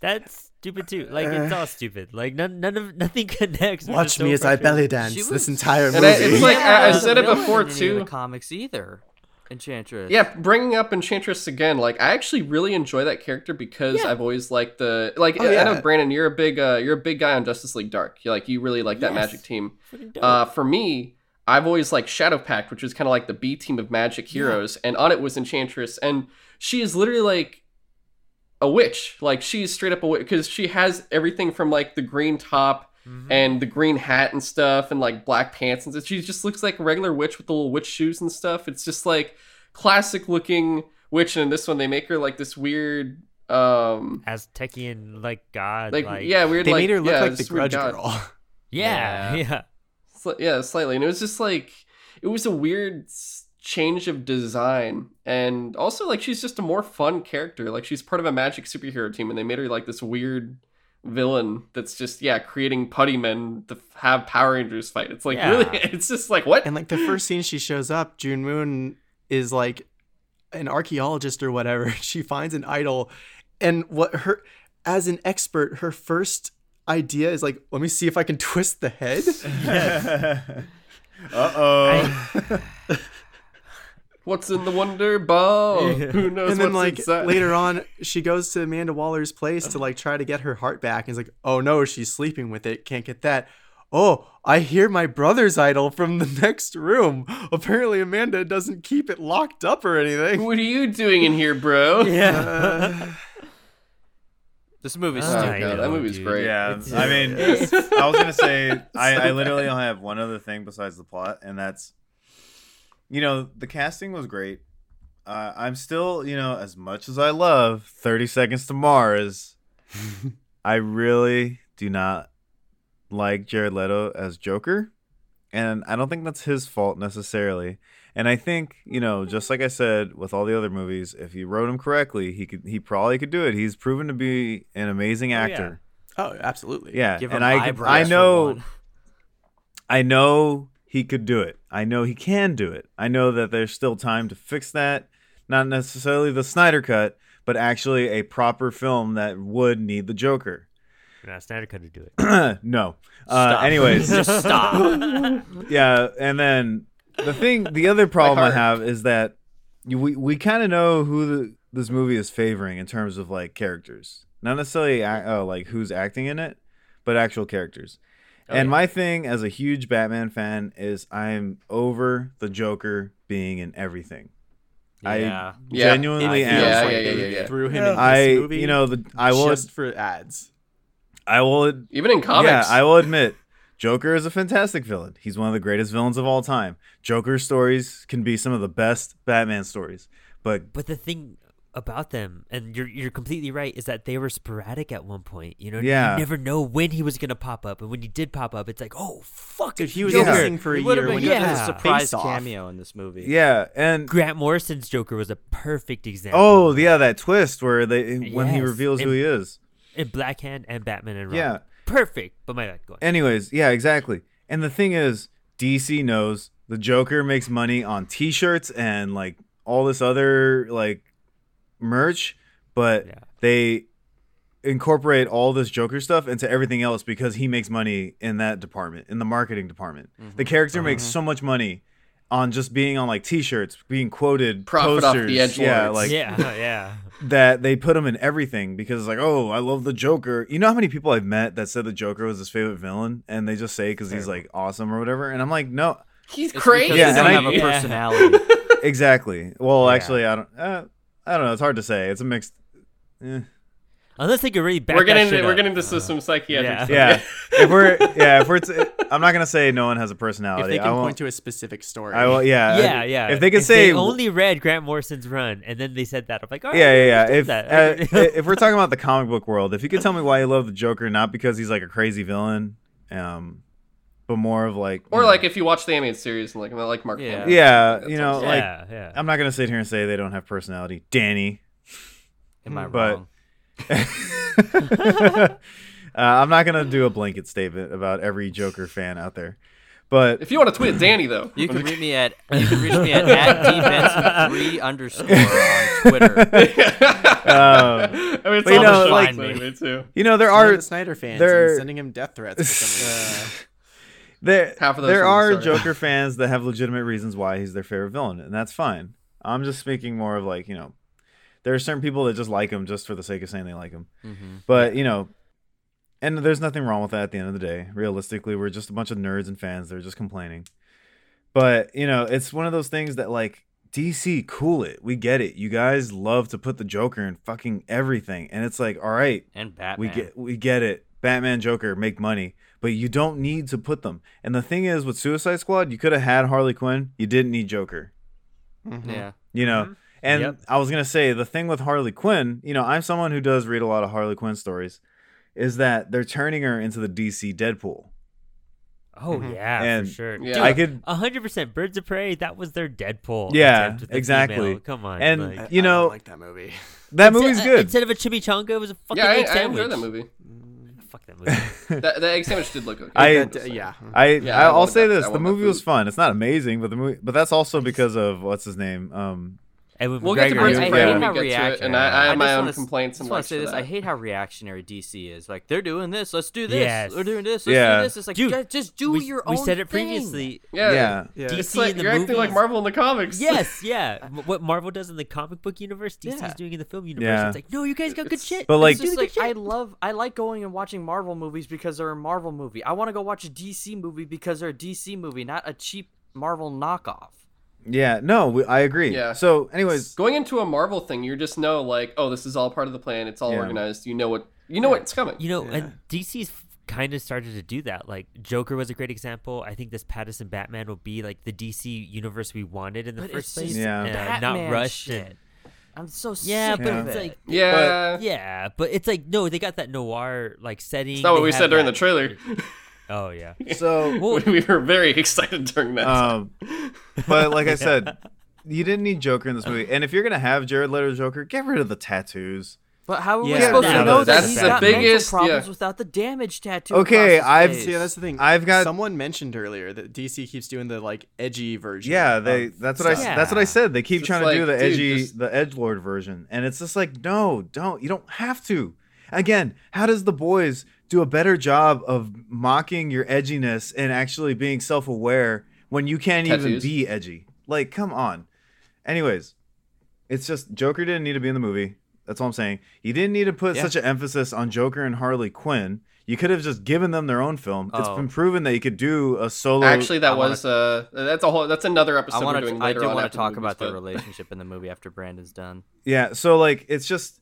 that's stupid too. Like it's Uh. all stupid. Like none, none of nothing connects. which is Watch so me as I frustrating. belly dance She this was- entire And movie. I- it's like- I- I said it before, in any of too. The comics either. Enchantress. Yeah, bringing up Enchantress again, like I actually really enjoy that character because Yeah. I've always liked the like. Oh, I know yeah. Brandon, you're a big uh, you're a big guy on Justice League Dark. You like you really like that Yes. Magic team. Freaking dope. Uh, for me, I've always liked Shadow Pact, which was kind of like the B team of Magic heroes, and on it was Enchantress, and she is literally like a witch. Like she's straight up a witch because she has everything from like the green top Mhm. and the green hat and stuff and like black pants and stuff. She just looks like a regular witch with the little witch shoes and stuff. It's just like classic looking witch. And in this one, they make her like this weird, um, Aztecian like god. like, Like, yeah, weird. they like, made her look yeah, like the this Grudge god. Girl. yeah, yeah. Sli- yeah, slightly. And it was just like it was a weird s- change of design, and also like she's just a more fun character. Like she's part of a magic superhero team, and they made her like this weird villain that's just yeah creating putty men to f- have Power Rangers fight. It's like Yeah. really, it's just like what? And like the first scene she shows up, June Moon is like an archaeologist or whatever. She finds an idol, and what her as an expert, her first idea is like, let me see if I can twist the head. uh oh. What's in the Wonder Ball? Yeah. Who knows and then what's like inside? later on, she goes to Amanda Waller's place to like try to get her heart back. And it's like, oh no, she's sleeping with it. Can't get that. Oh, I hear my brother's idol from the next room. Apparently, Amanda doesn't keep it locked up or anything. What are you doing in here, bro? Yeah. Uh, This movie's Oh, stupid. I God, that movie's dude. great. Yeah, It's- I mean, I was gonna say I, So I literally only have one other thing besides the plot, and that's, you know, the casting was great. Uh, I'm still, you know, as much as I love Thirty Seconds to Mars, I really do not like Jared Leto as Joker, and I don't think that's his fault necessarily. And I think, you know, just like I said with all the other movies, if you wrote him correctly, he could, he probably could do it. He's proven to be an amazing Oh, yeah. actor. oh, absolutely. Yeah, Give and him I I know. I know he he could do it. I know he can do it. I know that there's still time to fix that. Not necessarily the Snyder cut, but actually a proper film that would need the Joker. Nah, Snyder cut could do it. no. Uh, anyways, Just stop. yeah, and then the thing, the other problem I have is that we we kind of know who the, this movie is favoring in terms of like characters, not necessarily ac- oh, like who's acting in it, but actual characters. Oh, and yeah. my thing as a huge Batman fan is I'm over the Joker being in everything. Yeah. I Yeah. genuinely I am. Yeah, like yeah, yeah, yeah. threw him Yeah. in this I movie you know the I will just for ads. I will Even in comics. Yeah, I will admit, Joker is a fantastic villain. He's one of the greatest villains of all time. Joker stories can be some of the best Batman stories. But But the thing about them, and you're you're completely right, is that they were sporadic at one point. You know, Yeah. you never know when he was gonna pop up, and when he did pop up, it's like, oh fuck, Dude, he was Yeah. missing for a year have when been he good yeah. a surprise face off. cameo in this movie. yeah, and Grant Morrison's Joker was a perfect example. oh yeah, that twist where they when he Yes, reveals who he is. in Black Hand and Batman and Robin. Yeah. perfect. But my bad, go on. Anyways, yeah, exactly. And the thing is, DC knows the Joker makes money on T-shirts and like all this other like merch, but Yeah. they incorporate all this Joker stuff into everything else because he makes money in that department, in the marketing department. The character makes so much money on just being on like T-shirts, being quoted, Profit off posters, the edgelords. yeah, like yeah, yeah. that they put him in everything because it's like, oh, I love the Joker. You know how many people I've met that said the Joker was his favorite villain, and they just say because he's like awesome or whatever, and I'm like, no, He's It's crazy. Yeah, they and don't I- have a Yeah. personality. exactly. Well, Yeah. actually, I don't, uh, I don't know. It's hard to say. It's a mixed. eh. Unless they could really back We're getting that shit into, we're up. getting into some psychiatric. yeah. stuff. Yeah, if we're yeah, if we're, t- I'm not gonna say no one has a personality. If they I can won't- point to a specific story. I will. Yeah, yeah, yeah. If they could if say they only read Grant Morrison's run, and then they said that, I'm like, all right, Yeah, yeah, yeah. If that. uh, if we're talking about the comic book world, if you could tell me why you love the Joker, not because he's like a crazy villain, um, but more of like, you Or know- like if you watch the animated series and like I like Mark. Yeah. Hamill. yeah, you know, awesome. like yeah, yeah. I'm not gonna sit here and say they don't have personality, Danny. Am I But- wrong? uh, I'm not gonna do a blanket statement about every Joker fan out there, but If you want to tweet at Danny though, You can reach me at you can reach me at, at dbenson3 underscore on Twitter. um, I mean, it's But you know, the like- shots anyway, too. you know there One of are the Snyder fans they're- and sending him death threats for some reason. There Half of those there are. Joker fans that have legitimate reasons why he's their favorite villain, and that's fine. I'm just speaking more of like you know, there are certain people that just like him just for the sake of saying they like him. Mm-hmm. But you know, and there's nothing wrong with that. At the end of the day, realistically, we're just a bunch of nerds and fans. They're just complaining. But you know, it's one of those things that like DC, cool it. We get it. You guys love to put the Joker in fucking everything, and it's like, all right, And Batman. we get we get it. Batman, Joker make money, but you don't need to put them. And the thing is, with Suicide Squad, you could have had Harley Quinn. You didn't need Joker. Mhm. Yeah. You know. And Yep. I was gonna say the thing with Harley Quinn. You know, I'm someone who does read a lot of Harley Quinn stories. Is that they're turning her into the DC Deadpool? oh Mhm. yeah, And for sure. Yeah. Dude, I could hundred percent. Birds of Prey. That was their Deadpool. Yeah, attempt with the exactly. female. Come on, And- like, I- You I don't know- like that movie. that instead- movie's uh, good. Instead of a chimichanga, it was a fucking Yeah, I, egg I sandwich. enjoyed that movie. Fuck that movie. That, the egg sandwich did look okay. I- That- uh, yeah. I, Yeah, I I will say that- this: I the movie was fun. It's not amazing, but the movie, but that's also because of what's his name. Um, Ewan We'll get to McGregor. Birds I hate Yeah. how we get to it, reaction- and I, I have I my own wanna complaints I and just want to say this. that. I hate how reactionary DC is. Like they're doing this. Let's do this. Yes. We're doing this. Let's Yeah. do this. It's like Dude, just do we, your we own. We said it previously. Yeah, yeah, Yeah. DC It's like in the you're acting like Marvel in the comics. Yes, yeah. What Marvel does in the comic book universe, DC's Yeah. doing in the film universe. Yeah. It's like, no, you guys got good shit. But, like- It's just like I love I like going and watching Marvel movies because they're a Marvel movie. I want to go watch a DC movie because they're a DC movie, not a cheap Marvel knockoff. Yeah. No, we, I agree. Yeah. So, anyways, Going into a Marvel thing, you just know like, oh, this is all part of the plan. It's all Yeah. organized. You know what you know what's coming. You know, Yeah. and DC's kind of started to do that. Like Joker was a great example. I think this Pattinson Batman will be like the DC universe we wanted in the But first it's place. just Yeah. and, uh, Batman not rushed. shit. I'm so yeah, sick but of it's it. like yeah. yeah, but it's like no, they got that noir like setting. It's not what we said during that- the trailer. Oh yeah. so Well, we were very excited during that. Um, but like I said, you didn't need Joker in this movie. And if you're gonna have Jared Leto's Joker, get rid of the tattoos. But how are we Yeah, supposed yeah, to know that that's he's the got mental biggest- problems yeah. without the damage tattoo? Okay, I've- face? See, that's the thing. I've got- someone mentioned earlier that DC keeps doing the like edgy version. Yeah, they. of That's what I. stuff. That's what I said. They keep It's trying to do the dude, edgy, just- the edge lord version, and it's just like, no, don't. You don't have to. Again, how does the boys do a better job of mocking your edginess and actually being self-aware when you can't even be edgy? Like, come on. Anyways, it's just Joker didn't need to be in the movie. That's all I'm saying. You didn't need to put Yeah. such an emphasis on Joker and Harley Quinn. You could have just given them their own film. It's been proven that you could do a solo. Actually, that I wanna- was uh, that's a whole that's another episode I we're want doing to. I later do on. want to talk movies, about the relationship in the movie after Brandon's done. Yeah, so like it's just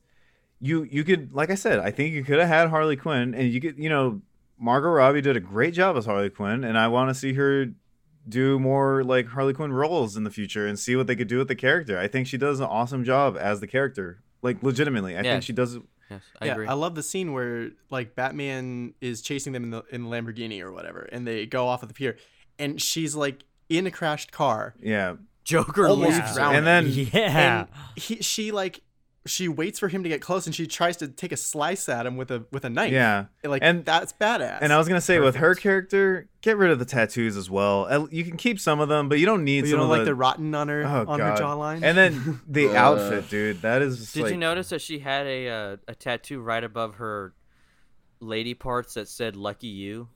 you you could like I said, I think you could have had Harley Quinn and you could you know Margot Robbie did a great job as Harley Quinn and I want to see her do more like Harley Quinn roles in the future and see what they could do with the character. I think she does an awesome job as the character. Like legitimately, I Yeah. think she does Yes, I yeah, agree. I love the scene where like Batman is chasing them in the in the Lamborghini or whatever, and they go off of the pier, and she's like in a crashed car, yeah. Joker almost leaves her. drowning. And then yeah. and he she like she waits for him to get close, and she tries to take a slice at him with a with a knife. yeah. like And- that's badass. And I was gonna say with her character, get rid of the tattoos as well. You can keep some of them, but you don't need But you some don't of like the, the rotten on her oh, on God. her jawline. And then the Uh. outfit, dude. That is Did like, you notice that she had a uh, a tattoo right above her lady parts that said "Lucky You"?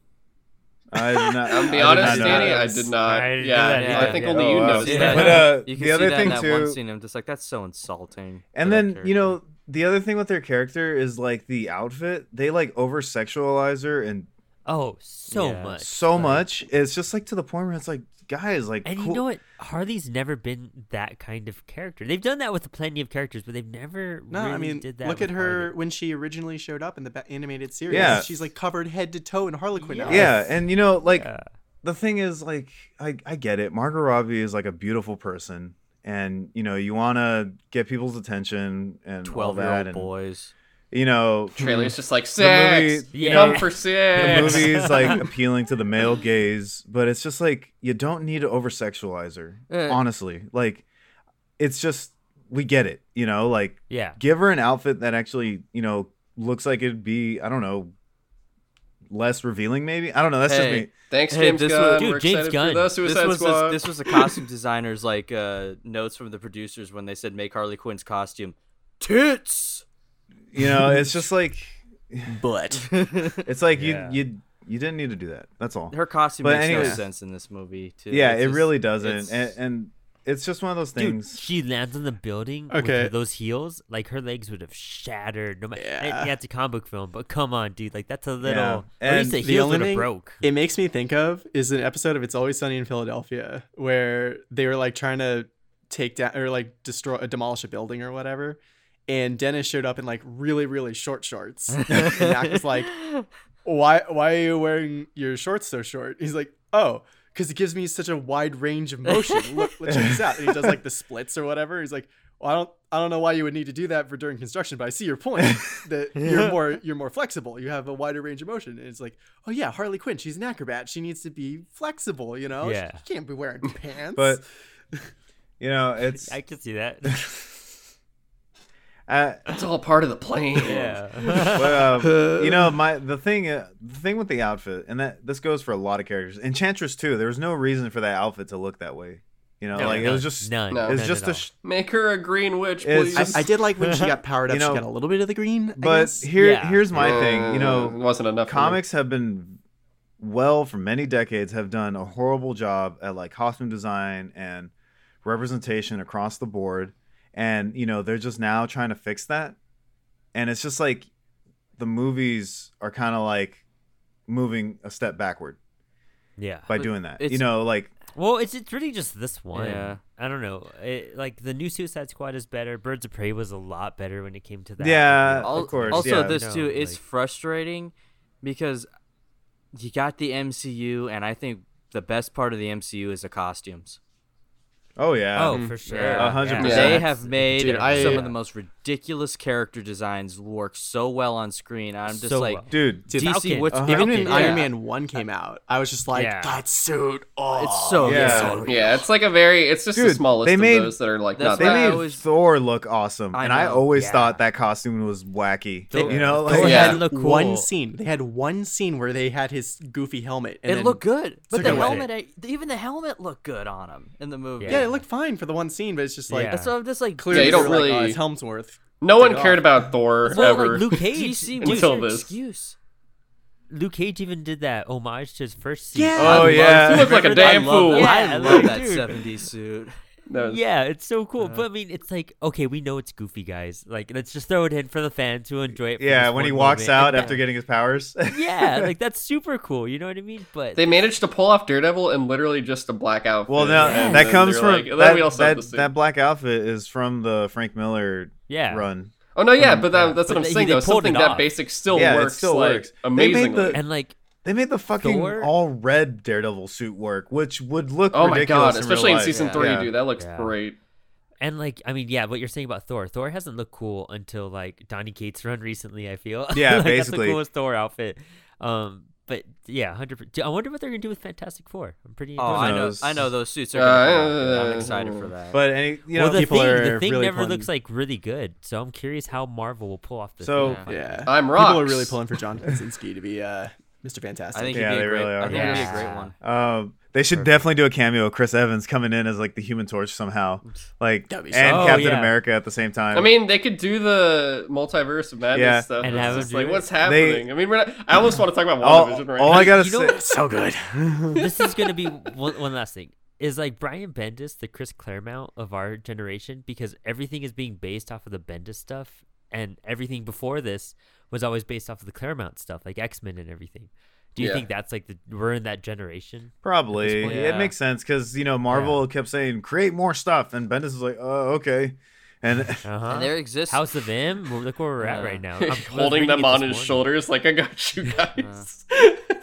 I did not. I'll be I did honest, not Danny. I did not. I didn't yeah, that either. I think Yeah. only Oh, you wow. noticed See that. But, uh, you can the see other that thing in that one too- scene. I'm just like, that's so insulting. And then you know the other thing with their character is like the outfit. They like over sexualize her and Oh, so Yeah. much. so Like- much. It's just like to the point where it's like, guys, like, And cool- you know what? Harley's never been that kind of character. They've done that with plenty of characters, but they've never no, really I mean, did that. look at her Harley. when she originally showed up in the animated series. Yeah. she's like covered head to toe in Harlequin. Yeah. yeah, and you know, like Yeah. the thing is, like, I I get it. Margot Robbie is like a beautiful person, and you know, you want to get people's attention and twelve year that, old and boys. You know, Trailer's just like The movie- sex. Yeah. Come for the sex. movie's like appealing to the male gaze, but it's just like you don't need to over sexualize her. Eh. Honestly, like it's just we get it, you know, like Yeah. give her an outfit that actually, you know, looks like it'd be, I don't know, less revealing maybe. I don't know, that's just me. Thanks, Hey, James this Gunn. was- Dude, We're James Gunn. for the This was Squad. the, this was the costume designers like uh, notes from the producers when they said make Harley Quinn's costume tits. You know, it's just like but it's like Yeah. you you you didn't need to do that. That's all. Her costume But makes no sense in this movie. Too. Yeah, It's it just- really doesn't. it's- And, and it's just one of those Dude, things. she lands on the building with Okay. her- those heels. Like her legs would have shattered. No matter. Yeah. Yeah. it's a comic book film, but come on, dude. Like that's a little. Yeah. Or at And least the the heels only would have thing- broke. it makes me think of is an episode of It's Always Sunny in Philadelphia where they were like trying to take down or like destroy demolish a building or whatever. And Dennis showed up in like really, really short shorts. and Mac was like, Why why are you wearing your shorts so short? He's like, Oh, because it gives me such a wide range of motion. Look, look check this out. And he does like the splits or whatever. He's like, well, I don't, I don't know why you would need to do that for during construction, but I see your point that you're more, you're more flexible. You have a wider range of motion. And it's like, oh yeah, Harley Quinn, she's an acrobat. She needs to be flexible. You know, Yeah. she can't be wearing pants. But you know, it's I can see that. Uh, It's all part of the plan. yeah. but, um, you know, my the thing uh, the thing with the outfit, and that this goes for a lot of characters. Enchantress too. There was no reason for that outfit to look that way. You know, No, like it was just none. No. it just at a. Sh- Make her a green witch, please. I, just- I did like when she got powered up. You know- she got a little bit of the green. I but guess. here Yeah. here's my thing. You Uh, know, wasn't enough. comics have been well for many decades have done a horrible job at like costume design and representation across the board and you know they're just now trying to fix that and it's just like the movies are kind of like moving a step backward yeah. by But doing that you know like Well, it's it's really just this one. Yeah. I don't know. It, like the new Suicide Squad is better. Birds of Prey was a lot better when it came to that. Yeah, Al- of course, Also, yeah. this No, too, it's like- frustrating because you got the MCU, and I think the best part of the MCU is the costumes. Oh yeah. Oh, for sure. Yeah. A hundred Yeah. percent. They have made Dude, I- some of the most ridiculous character designs work so well on screen. I'm just So like, well. dude. Dude, DC, Falcon. what's Uh-huh. even when Falcon, Iron. Man one came out, I was just like, Yeah. that suit. Oh, It's so Yeah. good. Yeah, it's like a very. It's just a Dude, small list they of made- those that are like That's not They that. Made always- Thor look awesome, I and I always Yeah. thought that costume was wacky. Thor- you know, like, They Yeah. had look cool. one scene. They had one scene where they had his goofy helmet. And It looked good, but the helmet, even the helmet looked good on him in the movie. Yeah, it looked fine for the one scene, but it's just like Yeah. So I'm just like, clearly Yeah, you don't they were like, oh, really- oh, his Hemsworth. No one cared off. about Thor Well, ever. like Luke Cage. DC Until this. excuse. Luke Cage even did that homage to his first scene. Yeah. Oh, I yeah. He looked like a Remember that? damn I love fool. that. Yeah, I love that 70s suit. That was- Yeah, it's so cool. Uh, but I mean, it's like okay, we know it's goofy, guys. Like, let's just throw it in for the fans who enjoy it. yeah, when he walks moment. out And after that- getting his powers. yeah, like that's super cool. You know what I mean? But They managed to pull off Daredevil in literally just a black outfit. well, now and that comes from like, then that, we also that, the that black outfit is from the Frank Miller yeah, run. Oh no, yeah, but that, that's But what I'm saying. though, something that basic still Yeah, it still like, works. They made amazingly. the- and like They made the fucking Thor? all red Daredevil suit work, which would look oh my god, in especially in season Yeah. three, Yeah. dude. That looks Yeah. great. and like I mean, yeah, what you're saying about Thor. Thor hasn't looked cool until like Donny Cates' run recently. I feel. Yeah, like, basically. that's the coolest Thor outfit. Um, but yeah, hundred. I wonder what they're gonna do with Fantastic Four. I'm pretty. Oh. I know. I know those suits are. Gonna come out good. Uh, I'm excited for that. But any, you know, well, the people thing, are the thing really never pulling- looks like really good. So I'm curious how Marvel will pull off this. So- thing. Yeah. I'm People are really pulling for John Krasinski to be uh, Mr. Fantastic. I think Yeah, he'd be they a great. really are. I think he'd be a great one. Um, they should definitely do a cameo. of Chris Evans coming in as like the Human Torch somehow, like That'd and. Oh, Captain yeah. America at the same time. I mean, they could do the multiverse of madness Yeah. stuff. And It's have just like, do what's it. happening? I mean, we're not, I almost want to talk about all, WandaVision right all now. I gotta You know- say, so good. this is gonna be one, one last thing. Is like Brian Bendis the Chris Claremont of our generation because everything is being based off of the Bendis stuff, and everything before this was always based off of the Claremont stuff, like X Men and everything. Do you Yeah. think that's like the we're in that generation? probably point, it makes sense because you know Marvel kept saying create more stuff, and Bendis is like, oh okay, and Uh-huh. And there exists. House of M. Look where we're at Yeah. right now. I'm- holding reading them on his morning. shoulders, like I got you guys.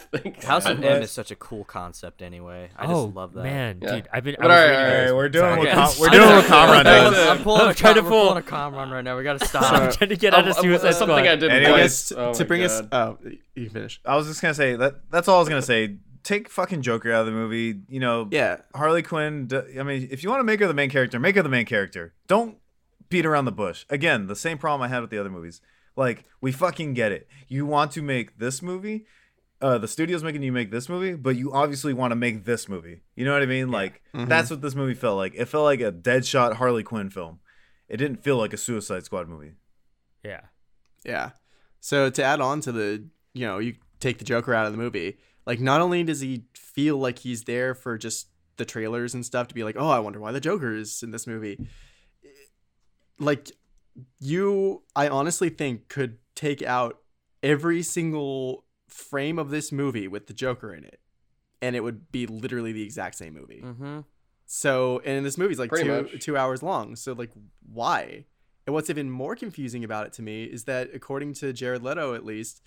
Thanks, House of guys. M is such a cool concept. Anyway, I oh just love that. man, Yeah. dude, I've been. But all right, all right, this- we're doing what Okay. com- we're I'm doing pulling- what com run I'm, was does. it. I'm pulling I'm a trying to pull- We're pulling a com run right now. We gotta stop. I'm stop. trying to get out of um, Suicide something I didn't Anyways, like. Anyways, Oh to my bring us. God. Oh, you can finish. I was just gonna say that that's all I was gonna say. Take fucking Joker out of the movie. You know, Yeah. Harley Quinn. I mean, if you want to make her the main character, make her the main character. Don't beat around the bush. Again, the same problem I had with the other movies. Like, we fucking get it. You want to make this movie. Uh, the studio's making you make this movie, but you obviously want to make this movie. You know what I mean? Like, Mhm. that's what this movie felt like. It felt like a Deadshot Harley Quinn film. It didn't feel like a Suicide Squad movie. Yeah. Yeah. So to add on to the, you know, you take the Joker out of the movie, like not only does he feel like he's there for just the trailers and stuff to be like, oh, I wonder why the Joker is in this movie. Like you, I honestly think could take out every single frame of this movie with the Joker in it, and it would be literally the exact same movie. Mm-hmm. So, and this movie's like Pretty two much. two hours long. So, like, why? And what's even more confusing about it to me is that, according to Jared Leto, at least,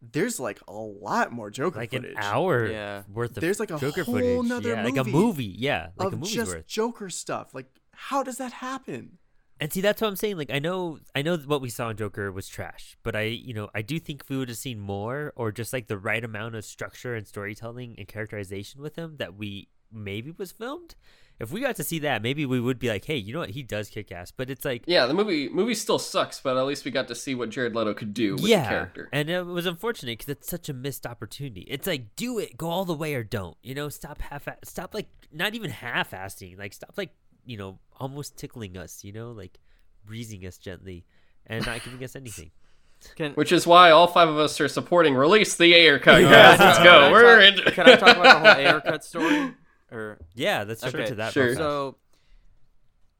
there's like a lot more Joker Like footage an hour Yeah. worth of There's, like, a Joker whole footage. nother yeah, like a movie movie. Yeah, like a of movie's just worth. Joker stuff. Like, how does that happen? And see, that's what I'm saying. Like, I know, I know what we saw in Joker was trash, but I, you know, I do think if we would have seen more, or just like the right amount of structure and storytelling and characterization with him that we maybe was filmed. If we got to see that, maybe we would be like, hey, you know what? He does kick ass. But it's like, Yeah, the movie movie still sucks, but at least we got to see what Jared Leto could do with yeah, the character. and it was unfortunate because it's such a missed opportunity. It's like, do it, go all the way, or don't. You know, stop half, stop like not even half-assing. Like, stop like you know, almost tickling us. You know, like breezing us gently and not giving us anything. Can, Which is why all five of us are supporting release the Ayer cut. Yeah. guys. Let's go. I We're talk- in. Can I talk about the whole Ayer cut story? Or Yeah, let's jump Okay, into that. sure. real. So,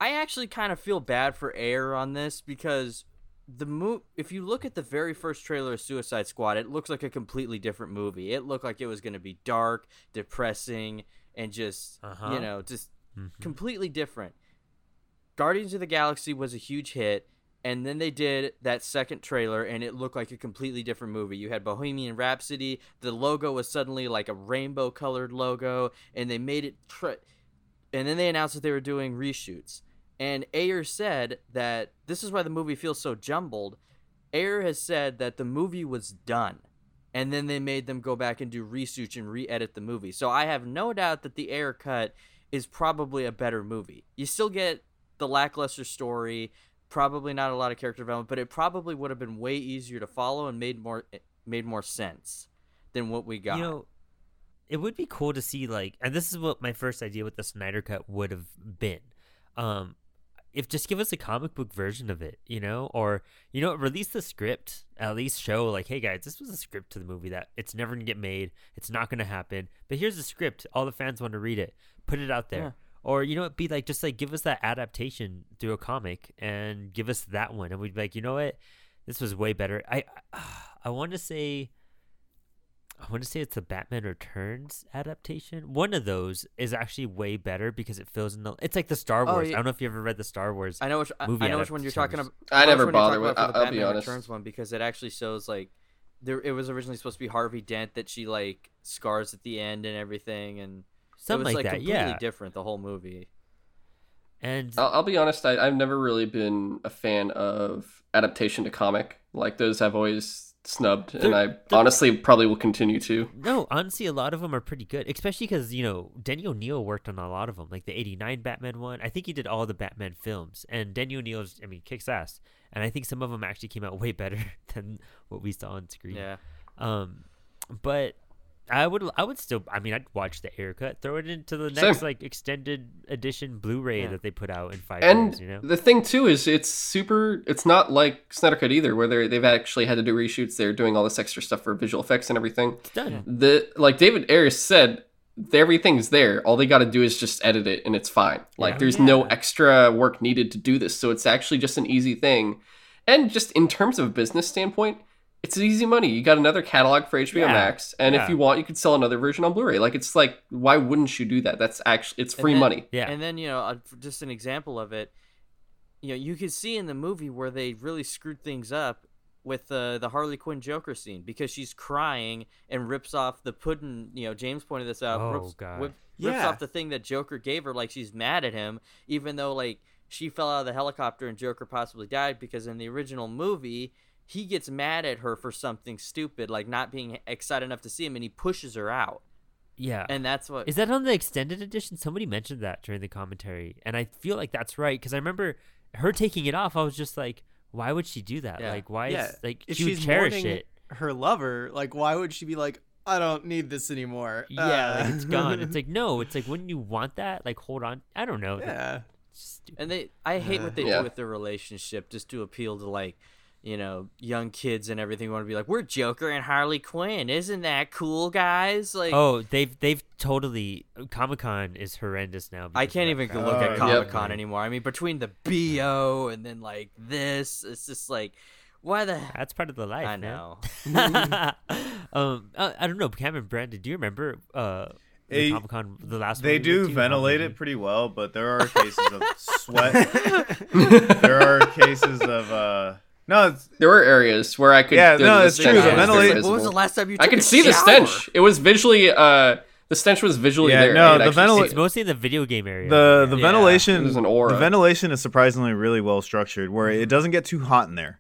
I actually kind of feel bad for Ayer on this because the mo- if you look at the very first trailer of Suicide Squad, it looks like a completely different movie. It looked like it was going to be dark, depressing, and just Uh-huh. you know, just Mhm. completely different. Guardians of the Galaxy was a huge hit, and then they did that second trailer, and it looked like a completely different movie. You had Bohemian Rhapsody. The logo was suddenly like a rainbow colored logo, and they made it. Tr- and then they announced that they were doing reshoots. And Ayer said that this is why the movie feels so jumbled. Ayer has said that the movie was done, and then they made them go back and do reshoots and re-edit the movie. So I have no doubt that the Ayer cut is probably a better movie. You still get the lackluster story, probably not a lot of character development, but it probably would have been way easier to follow and made more made more sense than what we got. You know, it would be cool to see like, and this is what my first idea with the Snyder Cut would have been. Um, if just give us a comic book version of it, you know, or you know, release the script. At least show like, hey guys, this was a script to the movie that it's never gonna get made. It's not gonna happen. But here's the script. All the fans want to read it. Put it out there. Yeah. Or you know, it'd be like just like give us that adaptation through a comic and give us that one, and we'd be like, you know what, this was way better. I I want to say I want to say it's the Batman Returns adaptation. One of those is actually way better because it fills in the. It's like the Star Oh, Wars. yeah. I don't know if you ever read the Star Wars. I know which I, movie I know which one you're talking about. I know never one bother with- about for the I- I'll be Batman honest. Returns one because it actually shows like there. It was originally supposed to be Harvey Dent that she like scars at the end and everything, and Something it was like, like, that. completely Yeah. different the whole movie. And I'll, I'll be honest. I, I've never really been a fan of adaptation to comic. Like those, I've always snubbed, and They're- I honestly probably will continue to. no, honestly, a lot of them are pretty good, especially because you know Denny O'Neil worked on a lot of them, like the '89 Batman one. I think he did all the Batman films, and Denny O'Neil's, I mean, kicks ass. And I think some of them actually came out way better than what we saw on screen. Yeah, Um, but I would, I would still, I mean, I'd watch the Ayer cut, throw it into the Same. next like extended edition Blu-ray Yeah. that they put out in five And years. You know, the thing too is, it's super. It's not like Snyder Cut either, where they're, they've actually had to do reshoots. They're doing all this extra stuff for visual effects and everything. it's done. The like David Ayers said, everything's there. All they got to do is just edit it, and it's fine. Like Yeah. there's no extra work needed to do this, so it's actually just an easy thing. And just in terms of a business standpoint, it's easy money. You got another catalog for HBO Yeah. Max, and Yeah. if you want, you could sell another version on Blu-ray. Like it's like, why wouldn't you do that? That's actually it's free then- money. Yeah. And then you know, uh, just an example of it, you know, you could see in the movie where they really screwed things up with the the Harley Quinn Joker scene because she's crying and rips off the pudding. You know, James pointed this out. Oh, rips, God. whip- rips off the thing that Joker gave her, like she's mad at him, even though like she fell out of the helicopter and Joker possibly died because in the original movie. He gets mad at her for something stupid, like not being excited enough to see him, and he pushes her out. yeah. And that's what Is that on the extended edition? Somebody mentioned that during the commentary, and I feel like that's right because I remember her taking it off. I was just like, why would she do that? Yeah. Like, why yeah, is like if she would she's cherish it? her lover, like why would she be like, I don't need this anymore? Yeah, Uh, like it's gone. It's like no, it's like wouldn't you want that? Like hold on. I don't know. yeah. It's stupid. And they, I hate what they Yeah. do with their relationship just to appeal to like, you know, young kids and everything. Want to be like, we're Joker and Harley Quinn, isn't that cool, guys? Like, Oh, they've they've totally Comic Con is horrendous now. I can't even crap. look Oh, at. Comic Con anymore. I mean, between the bo and then like this, it's just like, why the? heck? That's part of the life. I man. know. um, I, I don't know, Kamron Brandon. Do you remember uh Hey, the Comic Con the last They one we went do ventilate it pretty well, but there are cases of sweat. there are cases of uh no, it's, There were areas where I could. Yeah, the- no, the it's true, the was very When was the last time you? I took could a see the stench. It was visually. uh The stench was visually Yeah, there. no, the actually ventil- It's mostly in the video game area. the the Yeah. ventilation There's an aura. the ventilation is surprisingly really well structured where it doesn't get too hot in there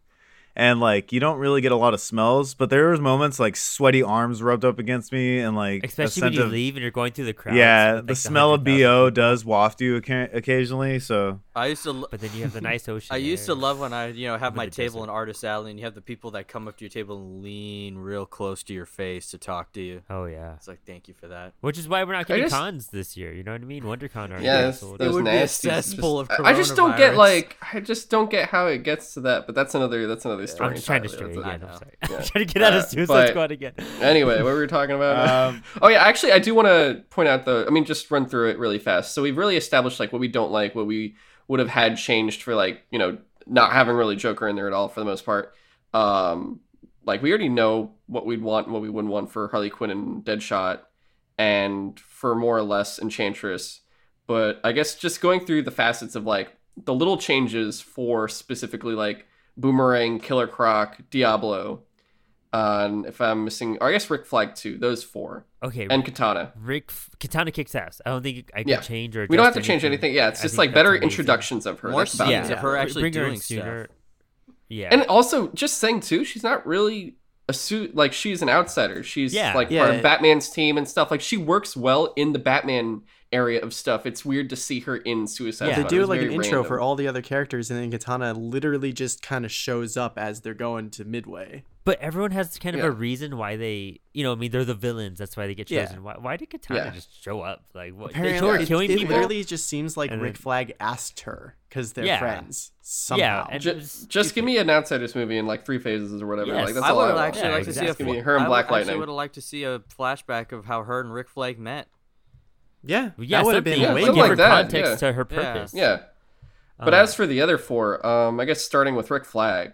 and like you don't really get a lot of smells but there was moments like sweaty arms rubbed up against me and like Especially when you of- leave and you're going through the crowd. yeah the smell of bo does waft you occa- occasionally so I used to. lo- But then you have the nice ocean. I used to love when I, you know, have my table desert. in Artist Alley, and you have the people that come up to your table and lean real close to your face to talk to you. Oh yeah. It's like, thank you for that. Which is why we're not getting just- cons this year. You know what I mean? WonderCon already Yeah, canceled. those would be a nasty. cesspool of I I just don't get like. I just don't get how it gets to that. But that's another. That's another story. I'm just trying to That's again. I'm sorry. Yeah. I'm trying to get out of Uh, Suicide but- Squad again. Anyway, what were we talking about? um Oh yeah, actually, I do want to point out the. I mean, just run through it really fast. So we've really established like what we don't like, what we would have had changed for like you know not having really Joker in there at all for the most part. Um, like we already know what we'd want and what we wouldn't want for Harley Quinn and Deadshot, and for more or less Enchantress. But I guess just going through the facets of like the little changes for specifically like Boomerang, Killer Croc, Diablo. Uh, if I'm missing, or I guess Rick Flag too. Those four Okay, and Katana. Rick Katana kicks ass. I don't think I can Yeah. change or. We don't have to adjust change anything. Yeah, it's I just like better amazing. introductions of her. More scenes it. of her actually Bring her in doing stuff. Yeah, And also, just saying too, she's not really a suit. Like she's an outsider. She's Yeah. like Yeah. part of Batman's team and stuff. Like she works well in the Batman area of stuff. It's weird to see her in Suicide Yeah. They do like an very intro for all the other characters, and then Katana literally just kind of shows up as they're going to Midway. but everyone has kind of Yeah. a reason why they, you know, I mean, they're the villains. That's why they get Yeah. chosen. Why, why did Katana Yeah. just show up? Like, what? Apparently, show her it, killing it people. literally just seems like And Rick then- Flag asked her because they're Yeah. friends somehow. and- Ju- it just give me an outsiders movie in like three phases or whatever. Yes. Like that's I all would I have want. actually Yeah, liked to see a exactly. Her and I would, actually Lightning. would have liked to see a flashback of how her and Rick Flag met. Yeah, yeah, that would have been Yeah, way Give something her like that, context yeah. to her purpose. Yeah. But Uh, as for the other four, um, I guess starting with Rick Flag,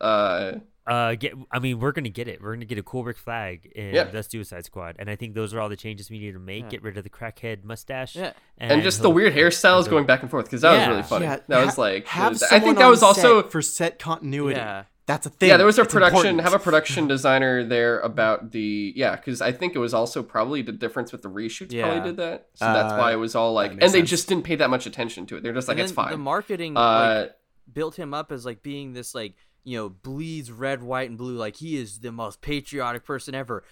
uh, uh, get. I mean, we're gonna get it. We're gonna get a cool Rick Flag in Yeah. the Suicide Squad, and I think those are all the changes we need to make. Yeah. Get rid of the crackhead mustache. Yeah. and, just the weird hairstyles going back and forth because that was really funny. Yeah, that ha- was like, have I think that on was also set for set continuity. Yeah. That's a thing. yeah. There was a It's production. important. Have a production designer there about the yeah because I think it was also probably the difference with the reshoots Yeah. probably did that. So that's Uh, why it was all like, makes and they just didn't pay that much attention to it. They're just like, and it's fine. The marketing uh, like, built him up as like being this like you know bleeds red, white, and blue. Like he is the most patriotic person ever.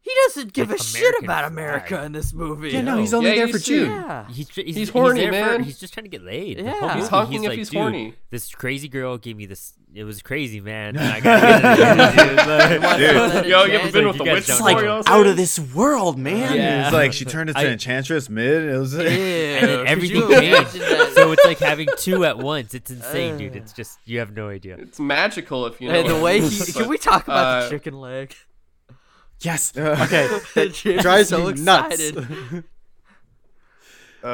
He doesn't give Like a shit American about flag. America in this movie. Yeah, no, No. he's only Yeah, there you for see- June. Yeah. He's, he's, He's horny, there for- man. he's just trying to get laid. Yeah. He's movie, honking if like, he's horny." This crazy girl gave me this. It was crazy, man. and I gotta get it, dude. Yo, you ever been with you the guys witch It's like you know what I'm out of this world, man. Yeah. It's like she turned into I- an enchantress mid. It was Ew, and then could everything changed. So it's like having two at once. It's insane, dude. It's just you have no idea. It's magical if you know. Hey, the it. way he, But, can we talk about uh, the chicken leg? Yes. Okay. That Jim's drives so me nuts.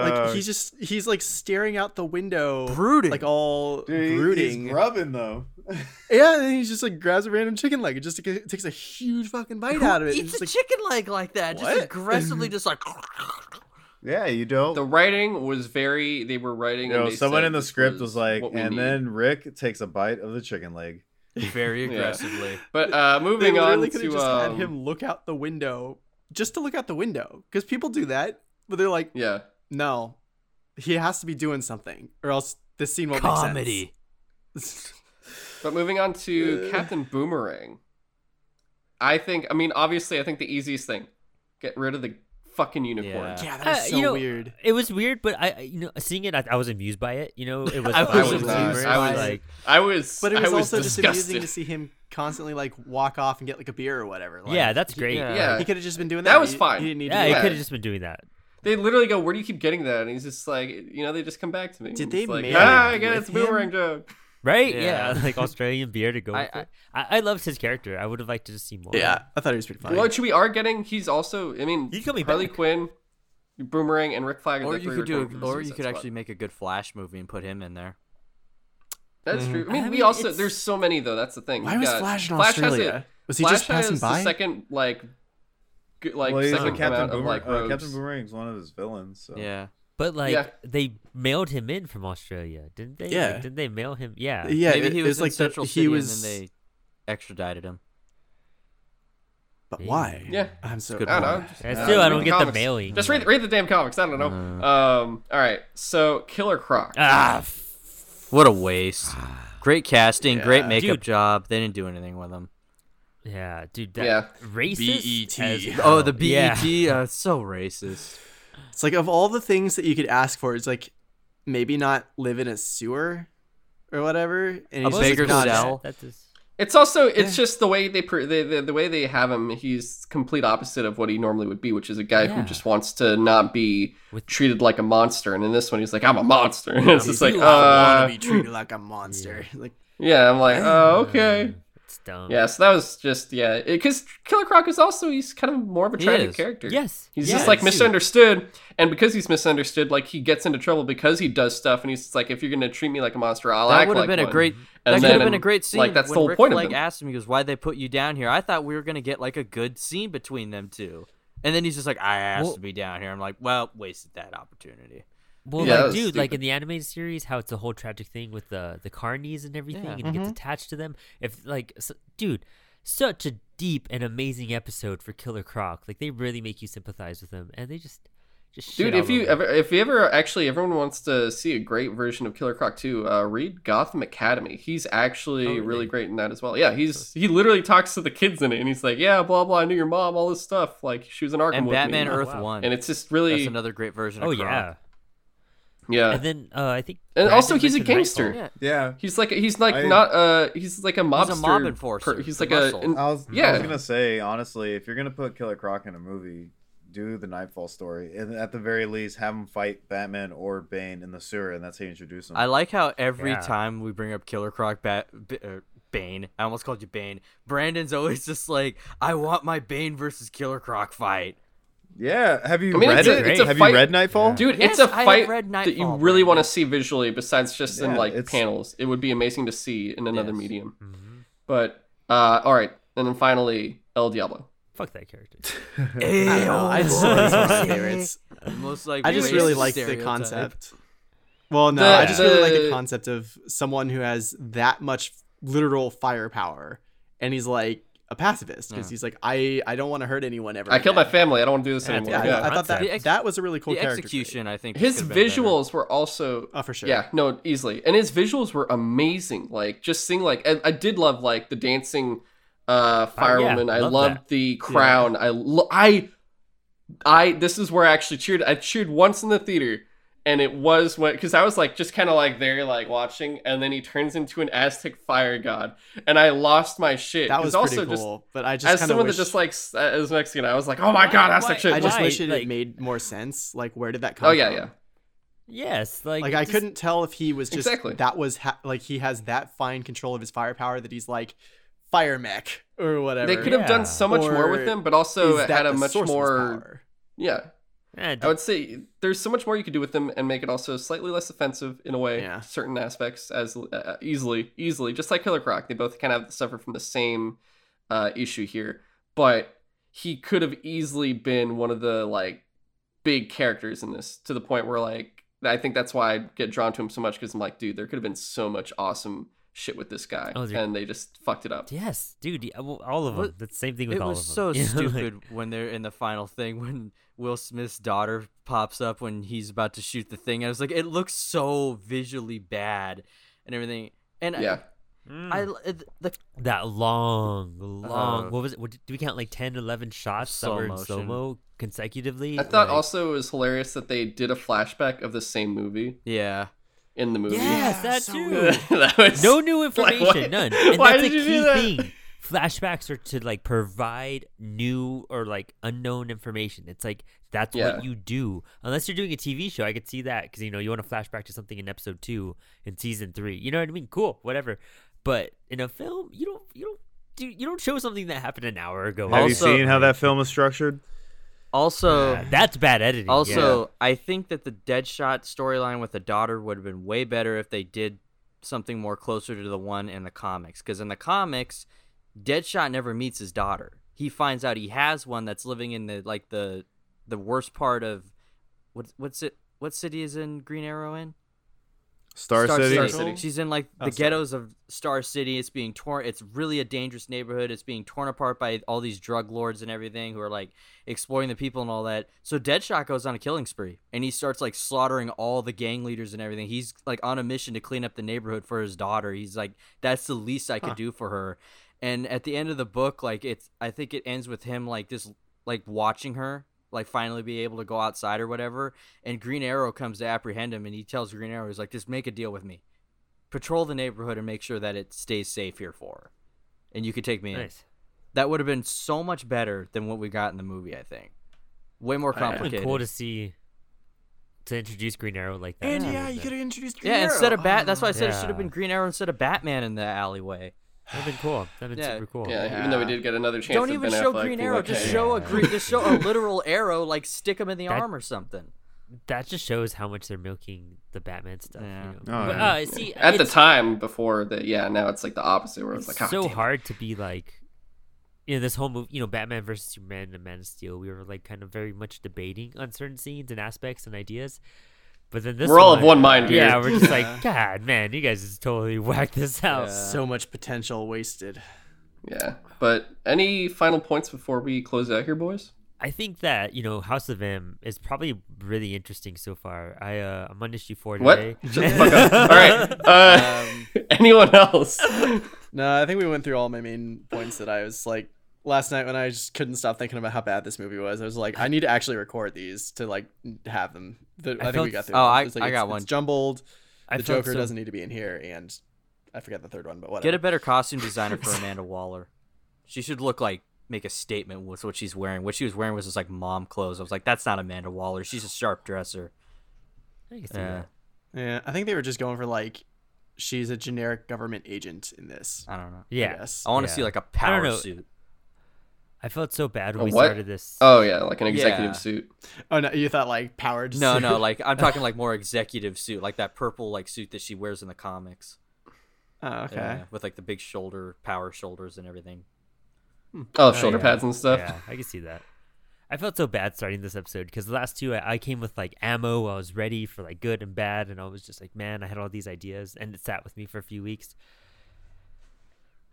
Excited. like Uh, he's just he's like staring out the window, Brooding. like all dude, brooding. He's grubbing though. yeah, and then he just like grabs a random chicken leg and just like, takes a huge fucking bite Who out of it. eats It's a like, chicken leg like that? Just aggressively, just like. yeah, you don't. The writing was very. They were writing. you and know, they someone said in the script was like, and need." then Rick takes a bite of the chicken leg. very Yeah. aggressively. But uh, they moving on literally could to have just um, had him look out the window, just to look out the window, because people do that, but they're like, yeah. No, he has to be doing something, or else this scene won't Comedy. make sense. But moving on to Captain Boomerang. I think. I mean, obviously, I think the easiest thing, get rid of the fucking unicorn. Yeah. yeah, that was Uh, so you know, weird. It was weird, but I, I- you know, seeing it, I, I was amused by it. You know, it was. I I was was, not. amused. I was- like, I was. But it was, I was also just amusing to see him constantly like walk off and get like a beer or whatever. Like, yeah, that's he- great. yeah. Yeah. He could have just been doing that. That was fine. He didn't need Yeah, to he could have just been doing that. They literally go, "Where do you keep getting that?" And he's just like, "You know, they just come back to me." Did they like, mail Ah, I get it, it's a boomerang joke. Right? Yeah. Yeah, like Australian beer to go. I- with it. I, I loved his character. I would have liked to see more. Yeah, I thought he was pretty funny. Which we are getting. He's also. I mean, He's coming Harley back. Quinn, Boomerang, and Rick Flag. Or the you could do, a, or you could Squad. actually make a good Flash movie and put him in there. That's true. I mean, I we mean, also it's- there's so many though. That's the thing. Why We've was got- Flash in Flash has Australia? it- Was he Flash just passing has by? The second like, good, like well, he's second Captain amount of Boomerang. like uh. Captain Boomerang's one of his villains. So. Yeah. But like Yeah. they mailed him in from Australia, didn't they? Like, Yeah. didn't they mail him? Yeah. yeah, Maybe it, he was, was in like the, Central he City was. and then they extradited him. But Yeah. why? Yeah. I'm so. Good I don't know. just- uh, still, I don't the get the comics. mailing. Just read read the damn comics. I don't know. Uh. Um. All right. So Killer Croc. Ah, f- What a waste. Great casting, great makeup Dude. job. They didn't do anything with him. Yeah, dude. That Yeah. racist. as BET. Oh, the. BET, Yeah. uh, so racist. It's like of all the things that you could ask for, it's like maybe not live in a sewer or whatever. And A he's just not- cell. That is. It's also it's Yeah. just the way they pre- the, the the way they have him. He's complete opposite of what he normally would be, which is a guy who just wants to not be With- treated like a monster. And in this one, he's like, "I'm a monster." And it's You just like, do uh, want to be treated like a monster. Like yeah. I'm like, oh, okay. It's dumb. Yeah, so that was just yeah, because Killer Croc is also he's kind of more of a tragic character. Yes. He's yes, just like dude. misunderstood, and because he's misunderstood, like he gets into trouble because he does stuff, and he's like, if you're gonna treat me like a monster, I'll That act would have like been a great. And that could have been a great scene. Like that's when the whole Rick point Flag of him. asked him, he goes, "Why'd they put you down here?" I thought we were gonna get like a good scene between them two, and then he's just like, "I asked Well- to be down here." I'm like, "Well, wasted that opportunity." Well, Yeah, like, was dude, like in the animated series, how it's a whole tragic thing with the the carnies and everything, Yeah. and he gets attached to them. If like, s dude, such a deep and amazing episode for Killer Croc. Like they really make you sympathize with him, and they just just shit Dude, if you over ever, if you ever actually, everyone wants to see a great version of Killer Croc 2, uh, read Gotham Academy. He's actually Oh, really? really great in that as well. Yeah, he's he literally talks to the kids in it, and he's like, "Yeah, blah blah, I knew your mom, all this stuff." Like she was an Arkham And with Batman me, Earth wow. One. and it's just really, That's another great version. Of oh Croc. yeah, yeah. and then uh, I think And Brandon also he's a mentioned gangster. Nightfall. Yeah. Yeah. He's like he's like I- not uh he's like a mobster. He's a mob enforcer, he's the like a muscle. an- I was, I Yeah. was gonna say honestly, if you're gonna put Killer Croc in a movie, do the Nightfall story, and at the very least, have him fight Batman or Bane in the sewer, and that's how you introduce him. I like how every Yeah. time we bring up Killer Croc, Bat, B- uh, Bane, I almost called you Bane. Brandon's always just like, I want my Bane versus Killer Croc fight. Yeah, have you I mean, read it's a- it? it's a have fight- you read Nightfall? Dude, Yes, it's a I have fight read that you really want to see visually, besides just in like it's- panels. It would be amazing to see in another Yes. medium. Mm-hmm. But uh, all right, and then finally El Diablo. Fuck that character. I know. I just it's one of my boy. favorites. Most like I just really like the concept. Well, no, The- I just really like the- the concept of someone who has that much literal firepower, and he's like a pacifist because Yeah. he's like, I, I don't want to hurt anyone ever. I killed my family. I don't want to do this Yeah, anymore. Yeah, I- Yeah. I, thought that ex- that was a really cool the character. trait. execution, I think, His could've been better. visuals were also Oh, for sure. Yeah, no, easily. And his visuals were amazing. Like just seeing like I, I did love like the dancing uh firewoman. I love loved that. the crown. I lo- I I this is where I actually cheered. I cheered once in the theater and it was when because I was like just kind of like there like watching and then he turns into an Aztec fire god and I lost my shit. That was also pretty just but I just as kind someone of that just like s- uh, as Mexican, I was like, oh my god, Aztec why- shit. I just Why? wish it, Like- made more sense. Like, where did that come? oh yeah, from? yeah. yes, like Like I just- couldn't tell if he was just Exactly. that was ha- like he has that fine control of his firepower that he's like fire mech or whatever. They could have Yeah. done so much more with Or him, but also Is it that had a much more power? yeah. Eh, I would say there's so much more you could do with them and make it also slightly less offensive in a way, Yeah. certain aspects as uh, easily, easily, just like Killer Croc. They both kind of suffer from the same uh, issue here, but he could have easily been one of the like big characters in this to the point where like I think that's why I get drawn to him so much because I'm like, dude, there could have been so much awesome shit with this guy, Oh, and they just fucked it up. Yes, dude. yeah, well, all of them. What- the same thing with It all was of them. so You know, like- stupid when they're in the final thing when Will Smith's daughter pops up when he's about to shoot the thing. I was like, it looks so visually bad and everything. And Yeah, I, I the that long, long. Uh, what was it? What, did we count like 10, 11 shots that were in motion. slow mo consecutively? I thought Like- also it was hilarious that they did a flashback of the same movie yeah. In the movie. Yes, Yeah, that so too. that was no new information, what? none. And Why that's did a you key do that? thing. Flashbacks are to like provide new or like unknown information. It's like that's Yeah. what you do. Unless you're doing a TV show, I could see that because you know you want to flashback to something in episode two in season three. You know what I mean? Cool, whatever. But in a film, you don't you don't do you don't show something that happened an hour ago. Have you seen how that film is structured? Also, Yeah, that's bad editing. Also, I think that the Deadshot storyline with the daughter would have been way better if they did something more closer to the one in the comics. Because in the comics, Deadshot never meets his daughter. He finds out he has one that's living in the like the the worst part of what what's it what city is in Green Arrow in? Star, City. Star City. She's in like Oh, the sorry. ghettos of Star City. It's being torn. It's really a dangerous neighborhood. It's being torn apart by all these drug lords and everything who are like exploiting the people and all that. So Deadshot goes on a killing spree and he starts like slaughtering all the gang leaders and everything. He's like on a mission to clean up the neighborhood for his daughter. He's like, that's the least I could Huh. do for her. And at the end of the book, like it's, I think it ends with him like just like watching her like finally be able to go outside or whatever. And Green Arrow comes to apprehend him and he tells Green Arrow, he's like, just make a deal with me patrol the neighborhood and make sure that it stays safe here for her. And you could take me in. That would have been so much better than what we got in the movie, I think. Way more It would been complicated. cool to see to introduce Green Arrow like that. And yeah, you could have introduced. Green yeah, Arrow. instead of Bat, that's why I Oh. said it oh, should have been Green Arrow instead of Batman in the alleyway. That'd been cool. That'd been Yeah. super cool. Yeah, even though we did get another chance. Don't even Ben show Affleck Green Arrow. like, Just show a green, just show a literal arrow, like stick him in the That- arm or something. That just shows how much they're milking the Batman stuff. Yeah. You know? Oh, but, yeah. uh, see, At the time before the yeah, now it's like the opposite where it's, it's like, so "God it." hard to be like you know this whole movie you know batman versus superman and man of steel we were like kind of very much debating on certain scenes and aspects and ideas but then this We're all of one mind here. yeah we're just like god man you guys just totally whacked this out Yeah. So much potential wasted. Yeah. But any final points before we close out here, boys? I think that you know House of M is probably really interesting so far. I uh, I'm on issue four What? today. Shut the fuck up. All right. Uh, Um, anyone else? No, I think we went through all my main points that I was like last night when I just couldn't stop thinking about how bad this movie was. I was like, I need to actually record these to like have them. The, I, think felt- we got through. Oh. I- It's like, I it's- got it's one. jumbled. I The felt Joker so- doesn't need to be in here, and I forgot the third one, but whatever. Get a better costume designer for Amanda Waller. She should look like make a statement with what she's wearing. What she was wearing was just like mom clothes. I was like, that's not Amanda Waller. She's a sharp dresser. I Yeah, that. Yeah, I think they were just going for like, she's a generic government agent in this. I don't know. Yeah, guess. I want to Yeah. see like a power suit. I felt so bad when A we what? started this. Oh yeah, like an executive Yeah. suit. Oh no, you thought like powered? No, suit? no, like I'm talking like more executive suit, like that purple like suit that she wears in the comics. Oh, okay. Yeah, with like the big shoulder, power shoulders, and everything. Hmm. Oh, oh, shoulder yeah. pads and stuff. Yeah, I can see that. I felt so bad starting this episode because the last two I, I came with like ammo. I was ready for like good and bad, and I was just like, man, I had all these ideas, and it sat with me for a few weeks.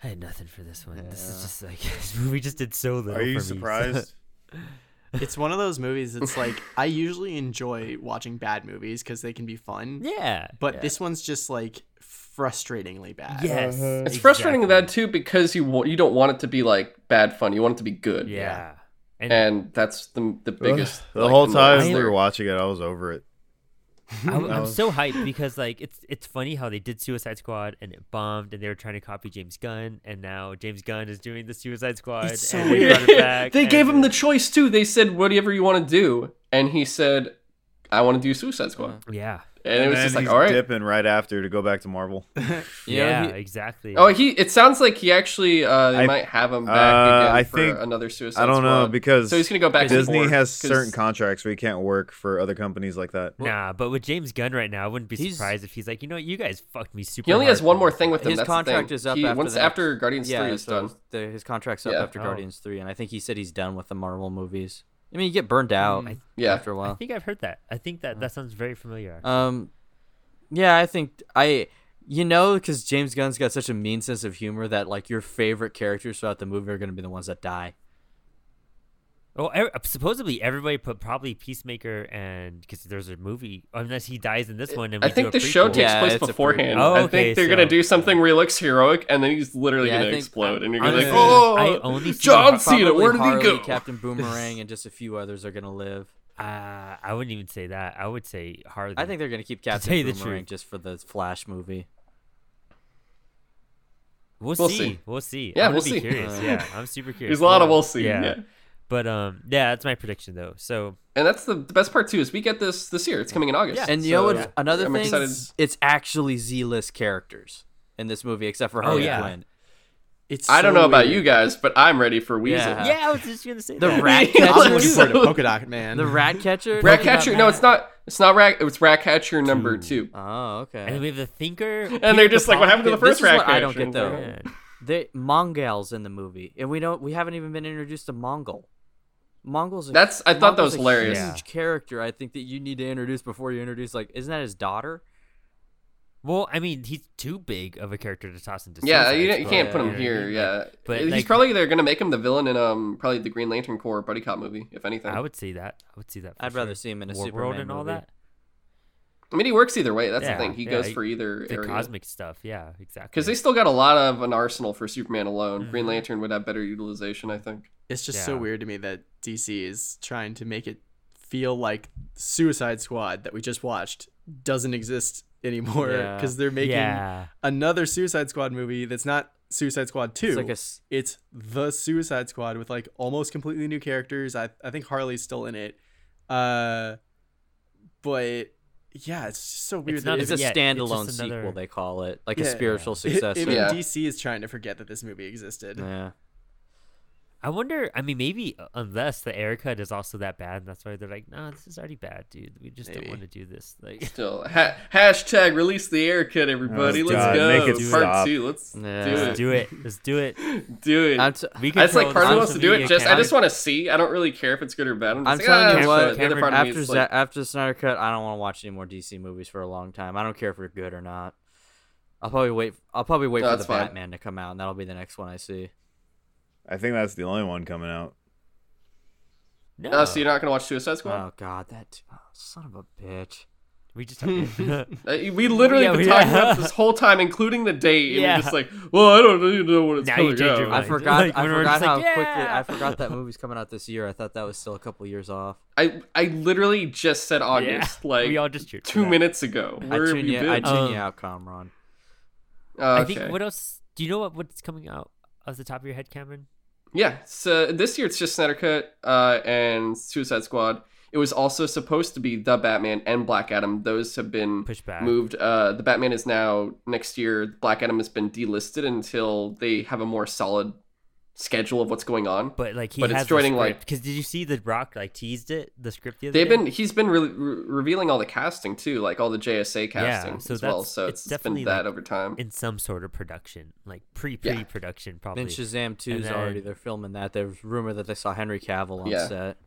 I had nothing for this one. This is just like this movie just did so little. Are you for me, so- surprised? It's one of those movies. It's like I usually enjoy watching bad movies because they can be fun. yeah, But yeah. this one's just like frustratingly bad. yes, uh-huh. It's frustrating exactly. that too because you wa- you don't want it to be like bad fun. You want it to be good. Yeah, and, And that's the the biggest. the like, whole annoyance time we were watching it, I was over it. I'm, I'm so hyped because like it's it's funny how they did Suicide Squad and it bombed and they were trying to copy James Gunn and now James Gunn is doing the Suicide Squad. It's so and weird. They, it back, they gave him the choice too. They said whatever you want to do, and he said, "I want to do Suicide Squad." Uh-huh. yeah And, it was just like, he's all right. dipping right after to go back to Marvel. You know, yeah he- exactly. Oh, he. It sounds like he actually. Uh, they I- might have him back uh, again I for think- another Suicide I don't know because So he's gonna go back. to Disney Ford, has 'cause- certain contracts where he can't work for other companies like that. Nah, but with James Gunn right now, I wouldn't be surprised if he's like, you know, what, you guys fucked me super. He only has one more thing with him. His That's contract the is up He- after once the after Guardians yeah, Three is so done. The, his contract's up Yeah. after Oh. Guardians Three, and I think he said he's done with the Marvel movies. I mean, you get burned out I- Yeah. after a while. I think I've heard that. I think that that sounds very familiar. Um, yeah, I think I, you know, because James Gunn's got such a mean sense of humor that like your favorite characters throughout the movie are going to be the ones that die. Oh, ev- supposedly everybody put probably Peacemaker and because there's a movie unless he dies in this one. And I we think do a the show takes Yeah, place beforehand. prequel. Oh, I think they're gonna do something where he looks heroic, and then he's literally Yeah, gonna think- explode, and you're gonna be like, honestly, "Oh, I only see John the- Cena, where did he Harley, go?" Captain Boomerang, and just a few others are going to live. Uh, I wouldn't even say that. I would say Harley. I think they're going to keep tell Captain you the Boomerang truth. just for the Flash movie. we'll, We'll see. see. We'll see. Yeah, I'm we'll be see. Curious. Uh, yeah, I'm super curious. There's a lot of Yeah. we'll see. Yeah. But um, yeah, that's my prediction though. So And that's the, the best part too is we get this this year. It's coming in August. Yeah. And you So, know what's another I'm thing? excited. It's actually Z-list characters in this movie, except for Oh, Harley yeah. Quinn. It's I don't so know about you guys, but I'm ready for Weasel. Yeah. yeah, I was just gonna say The that. rat I'm catcher. looking forward to So- Polka Dot Man. the rat catcher. rat Ratcatcher. No, it's not. It's not Rat. It's Ratcatcher number Two. two. Oh, okay. And we have the Thinker. And they're just like, what happened to the first this is what Ratcatcher? I don't get, though. Man. They Mongul's in the movie, and we don't. We haven't even been introduced to Mongul. Mongul's. A, That's- I thought that was a hilarious. Yeah. Huge character. I think that you need to introduce before you introduce. Like, isn't that his daughter? Well, I mean, he's too big of a character to toss into. Yeah, Suicide you, you can't put him know what I here. mean? Yeah, but he's like, probably they're gonna make him the villain in um probably the Green Lantern Corps buddy cop movie, if anything. I would see that. I would see that. for I'd rather see him in a War Superman World and all movie. that. I mean, he works either way. That's Yeah, the thing. He yeah, goes he- for either The area. cosmic stuff. Yeah, exactly. Because they still got a lot of an arsenal for Superman alone. Green Mhm. Lantern would have better utilization, I think. It's just so weird to me that DC is trying to make it feel like Suicide Squad that we just watched doesn't exist anymore Yeah. because they're making yeah. another Suicide Squad movie that's not Suicide Squad 2. It's like a. s- it's the Suicide Squad with like almost completely new characters. I I think Harley's still in it. Uh but yeah, it's just so weird. It's not It's it- a Yeah, it's standalone sequel. They call it like a Yeah. spiritual it- successor. even Yeah. DC is trying to forget that this movie existed. yeah. I wonder. I mean, maybe uh, unless the Ayer cut is also that bad, and that's why they're like, "No, this is already bad, dude. We just Maybe. don't want to do this." Like, Still, ha- hashtag release the Ayer cut, everybody. Oh, Let's God, go. make it Part stop. two. Let's Yeah. do it. do it. Let's do it. Do it. I'm t- We That's like part of me wants to do it. media Just I just want to see. I don't really care if it's good or bad. I'm, just I'm like, telling ah, you what. The other Kamron, part of me after is Za- like, after the Snyder cut, I don't want to watch any more DC movies for a long time. I don't care if they're good or not. I'll probably wait. I'll probably wait No, for the fine. Batman to come out, and that'll be the next one I see. I think that's the only one coming out. No, Uh, so you're not gonna watch Suicide Squad? Oh god, that oh, son of a bitch. we just talked. Uh, we literally Yeah, have been we- talking about this whole time, including the date, and Yeah. we're just like, well, I don't even know what it's Now you coming out. I forgot. Like, I forgot how like, quickly. yeah. I forgot that movie's coming out this year. I thought that was still a couple years off. I I literally just said August, like we all just cheered two minutes ago. I Where have tune you you. been? I tune Um, you out, Kamron. Oh, I think. What else? Do you know what what's coming out off the top of your head, Kamron? Yeah, so this year it's just Snyder Cut uh, and Suicide Squad. It was also supposed to be The Batman and Black Adam. Those have been Pushed back. moved. Uh, the Batman is now next year. Black Adam has been delisted until they have a more solid schedule of what's going on. But like he But it's has joining, like- because did you see the Rock like teased it the script the other They've day? been he's been re- re- revealing all the casting too, like all the JSA casting yeah, so as well. that's- So it's it's, it's been definitely, that like, over time. in some sort of production, like pre pre production probably. And Shazam 2 is already. They're filming that. There's rumor that they saw Henry Cavill on Yeah. set.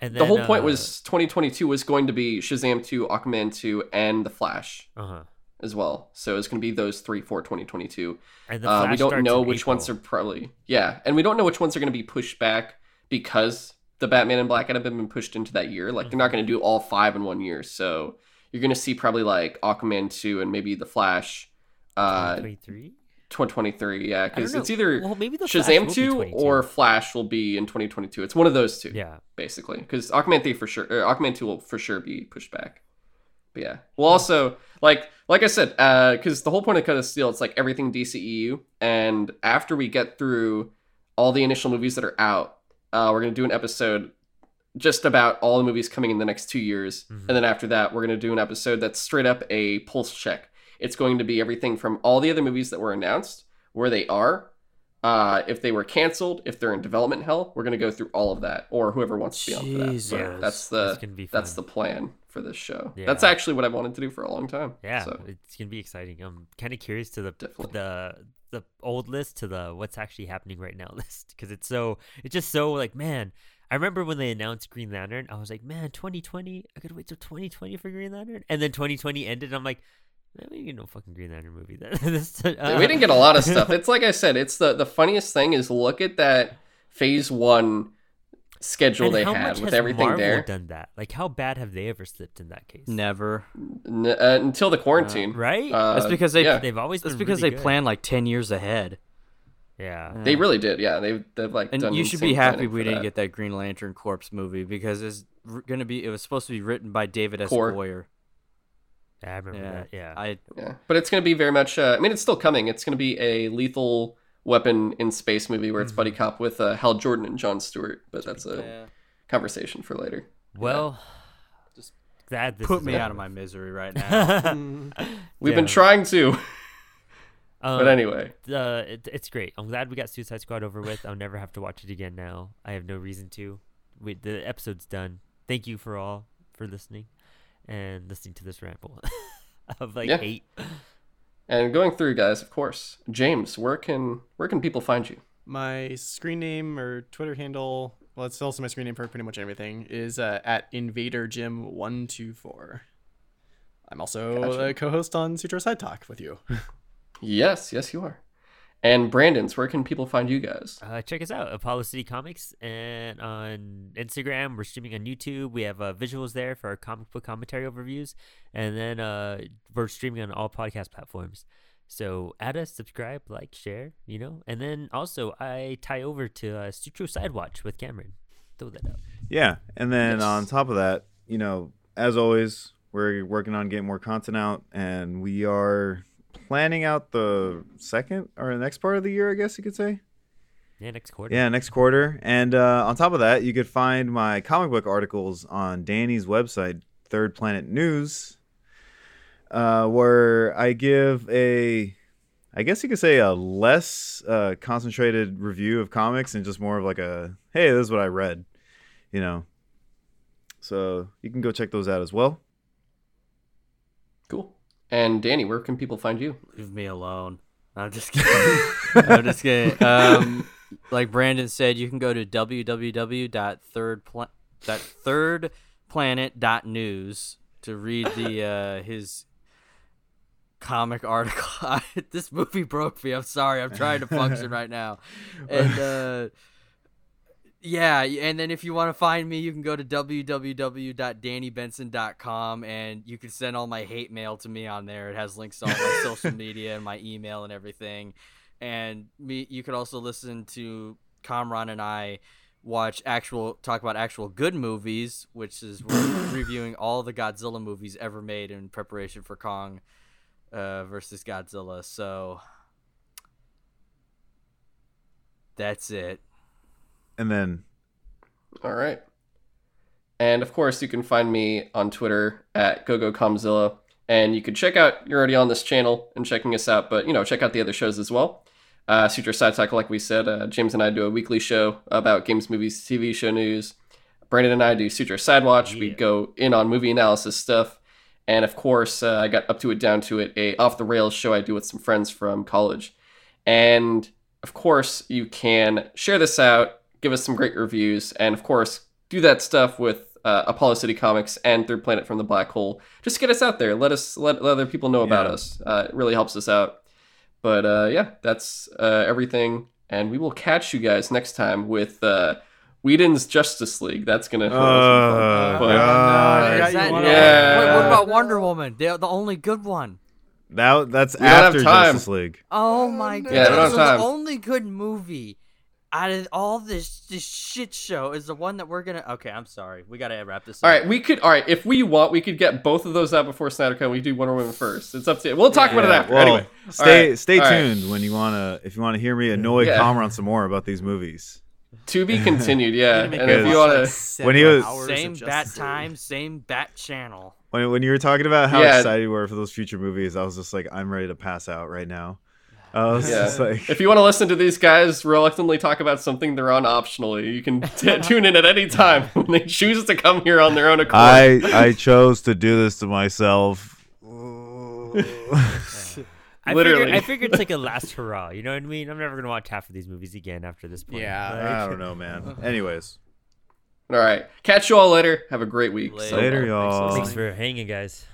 And the whole then, point uh, was 2022 was going to be Shazam 2, Aquaman 2, and The Flash uh-huh. As well. So it's going to be those three for 2022. And the Uh, we don't know which ones are probably yeah, and we don't know which ones are going to be pushed back because the Batman and Black Adam have been pushed into that year. Like they're not going to do all five in one year, so you're going to see probably like Aquaman two and maybe the Flash, uh, 2023. 2023. Yeah, because it's either Well, maybe the shazam 2 or Flash will be in 2022. It's one of those two, yeah. basically. Because Aquaman three for sure, or Aquaman two will for sure be pushed back. But yeah, well, also like like I said, because the whole point of Cut of Steel, it's like everything DCEU, and after we get through all the initial movies that are out, uh, we're gonna do an episode just about all the movies coming in the next two years, Mhm. and then after that, we're gonna do an episode that's straight up a pulse check. It's going to be everything from all the other movies that were announced, where they are, uh, if they were canceled, if they're in development hell. We're gonna go through all of that, or whoever wants to be on for that. So that's the That's that's the plan for this show. Yeah. That's actually what I wanted to do for a long time. Yeah, So it's gonna be exciting. I'm kind of curious to the Definitely. the the old list to the what's actually happening right now list because it's so it's just so like man. I remember when they announced Green Lantern, I was like, man, 2020, I gotta wait till 2020 for Green Lantern, and then 2020 ended. And I'm like, we didn't get no fucking Green Lantern movie. this, uh, we didn't get a lot of stuff. It's like I said, it's the the funniest thing is look at that phase one schedule and they had with everything Marvel there done that? Like, how bad have they ever slipped in that case? Never. N- uh, until the quarantine. Right? Uh, That's because they- yeah, They've always That's been because really they good. plan like ten years ahead. Yeah. they really did. Yeah, they've they've like And done you should be happy we didn't that. get that Green Lantern Corpse movie because it's r- gonna be. It was supposed to be written by David S. Core. Goyer. Yeah, I remember Yeah, that. Yeah. I Yeah, but it's going to be very much. Uh, I mean, it's still coming. It's going to be a lethal weapon in space movie where it's buddy Mm-hmm. cop with uh, Hal Jordan and John Stewart. But that's a yeah. conversation for later. well, Just glad this put me out of my misery right now. We've been trying to, Um, but anyway. uh, it, it's great. I'm glad we got Suicide Squad over with. I'll never have to watch it again now. I have no reason to. We, the episode's done. Thank you for all for listening and listening to this ramble of like Yeah. eight. And going through, guys, of course. James, where can where can people find you? My screen name or Twitter handle, well, it's also my screen name for pretty much everything, is uh, at InvaderJim124. I'm also Gotcha. a co-host on Sutro Side Talk with you. Yes, yes, you are. And Brandon's, where can people find you guys? Uh, check us out, Apollo City Comics, and on Instagram. We're streaming on YouTube. We have uh, visuals there for our comic book commentary overviews, and then uh, we're streaming on all podcast platforms. So add us, subscribe, like, share, you know. And then also, I tie over to uh, Sutro Sidewatch with Kamron. Throw that out. Yeah, and then Yes. on top of that, you know, as always, we're working on getting more content out, and we are planning out the second or the next part of the year, I guess you could say. Yeah, next quarter. Yeah, next quarter. And uh, on top of that, you could find my comic book articles on Danny's website, Third Planet News, uh, where I give a, I guess you could say a less uh, concentrated review of comics and just more of like a, hey, this is what I read, you know. So you can go check those out as well. And Danny, where can people find you? Leave me alone. I'm just kidding. I'm just kidding. Um, like Brandon said, you can go to www.thirdplanet.news to read the uh, his comic article. this movie broke me. I'm sorry. I'm trying to function right now. And uh yeah, and then if you want to find me, you can go to www.dannybenson.com and you can send all my hate mail to me on there. It has links to all my social media and my email and everything. And me you could also listen to Kamron and I watch actual talk about actual good movies, which is we're reviewing all the Godzilla movies ever made in preparation for Kong uh, versus Godzilla. So that's it. And then All right. And of course, you can find me on Twitter at GoGoKamzilla. And you can check out, you're already on this channel and checking us out, but you know, check out the other shows as well. Uh, Sutro Side Talk, like we said, uh, James and I do a weekly show about games, movies, TV show news. Brandon and I do Sutro Side Watch. We go in on movie analysis stuff. And of course, uh, I got up to it, down to it, a off the rails show I do with some friends from college. And of course, you can share this out, give us some great reviews, and of course, do that stuff with uh, Apollo City Comics and Third Planet from the Black Hole. Just get us out there. Let us let, let other people know about us. Uh, it really helps us out. But uh, yeah, that's uh, everything, and we will catch you guys next time with uh, Whedon's Justice League. That's gonna. Uh, But- no, God. yeah, that- wanna- Yeah. Wait, what about Wonder Woman? The the only good one. that that's We after. Justice League. Oh my god! Yeah, we don't have so time. the only good movie out of all this this shit show is the one that we're gonna. Okay, I'm sorry. We gotta wrap this. All up. right, we could. All right, if we want, we could get both of those out before SnyderCon. We do Wonder Woman first. It's up to you. We'll talk about it Yeah, after. well, anyway, Stay All right, stay all right. tuned when you wanna if you wanna hear me annoy Yeah. Kamron some more about these movies. To be continued. Yeah, Need to make and if you want to, seven When he was- hours Same bat time, same bat channel. When when you were talking about how Yeah. excited you were for those future movies, I was just like, I'm ready to pass out right now. I was Yeah. just like if you want to listen to these guys reluctantly talk about something they're on optionally, you can t- tune in at any time when they choose to come here on their own accord. I I chose to do this to myself. I Literally. Figured, I figured it's like a last hurrah. You know what I mean? I'm never gonna watch half of these movies again after this point. Yeah. I don't know, man. Anyways, All right, catch you all later. Have a great week. Later. So later, y'all. Thanks for hanging, guys.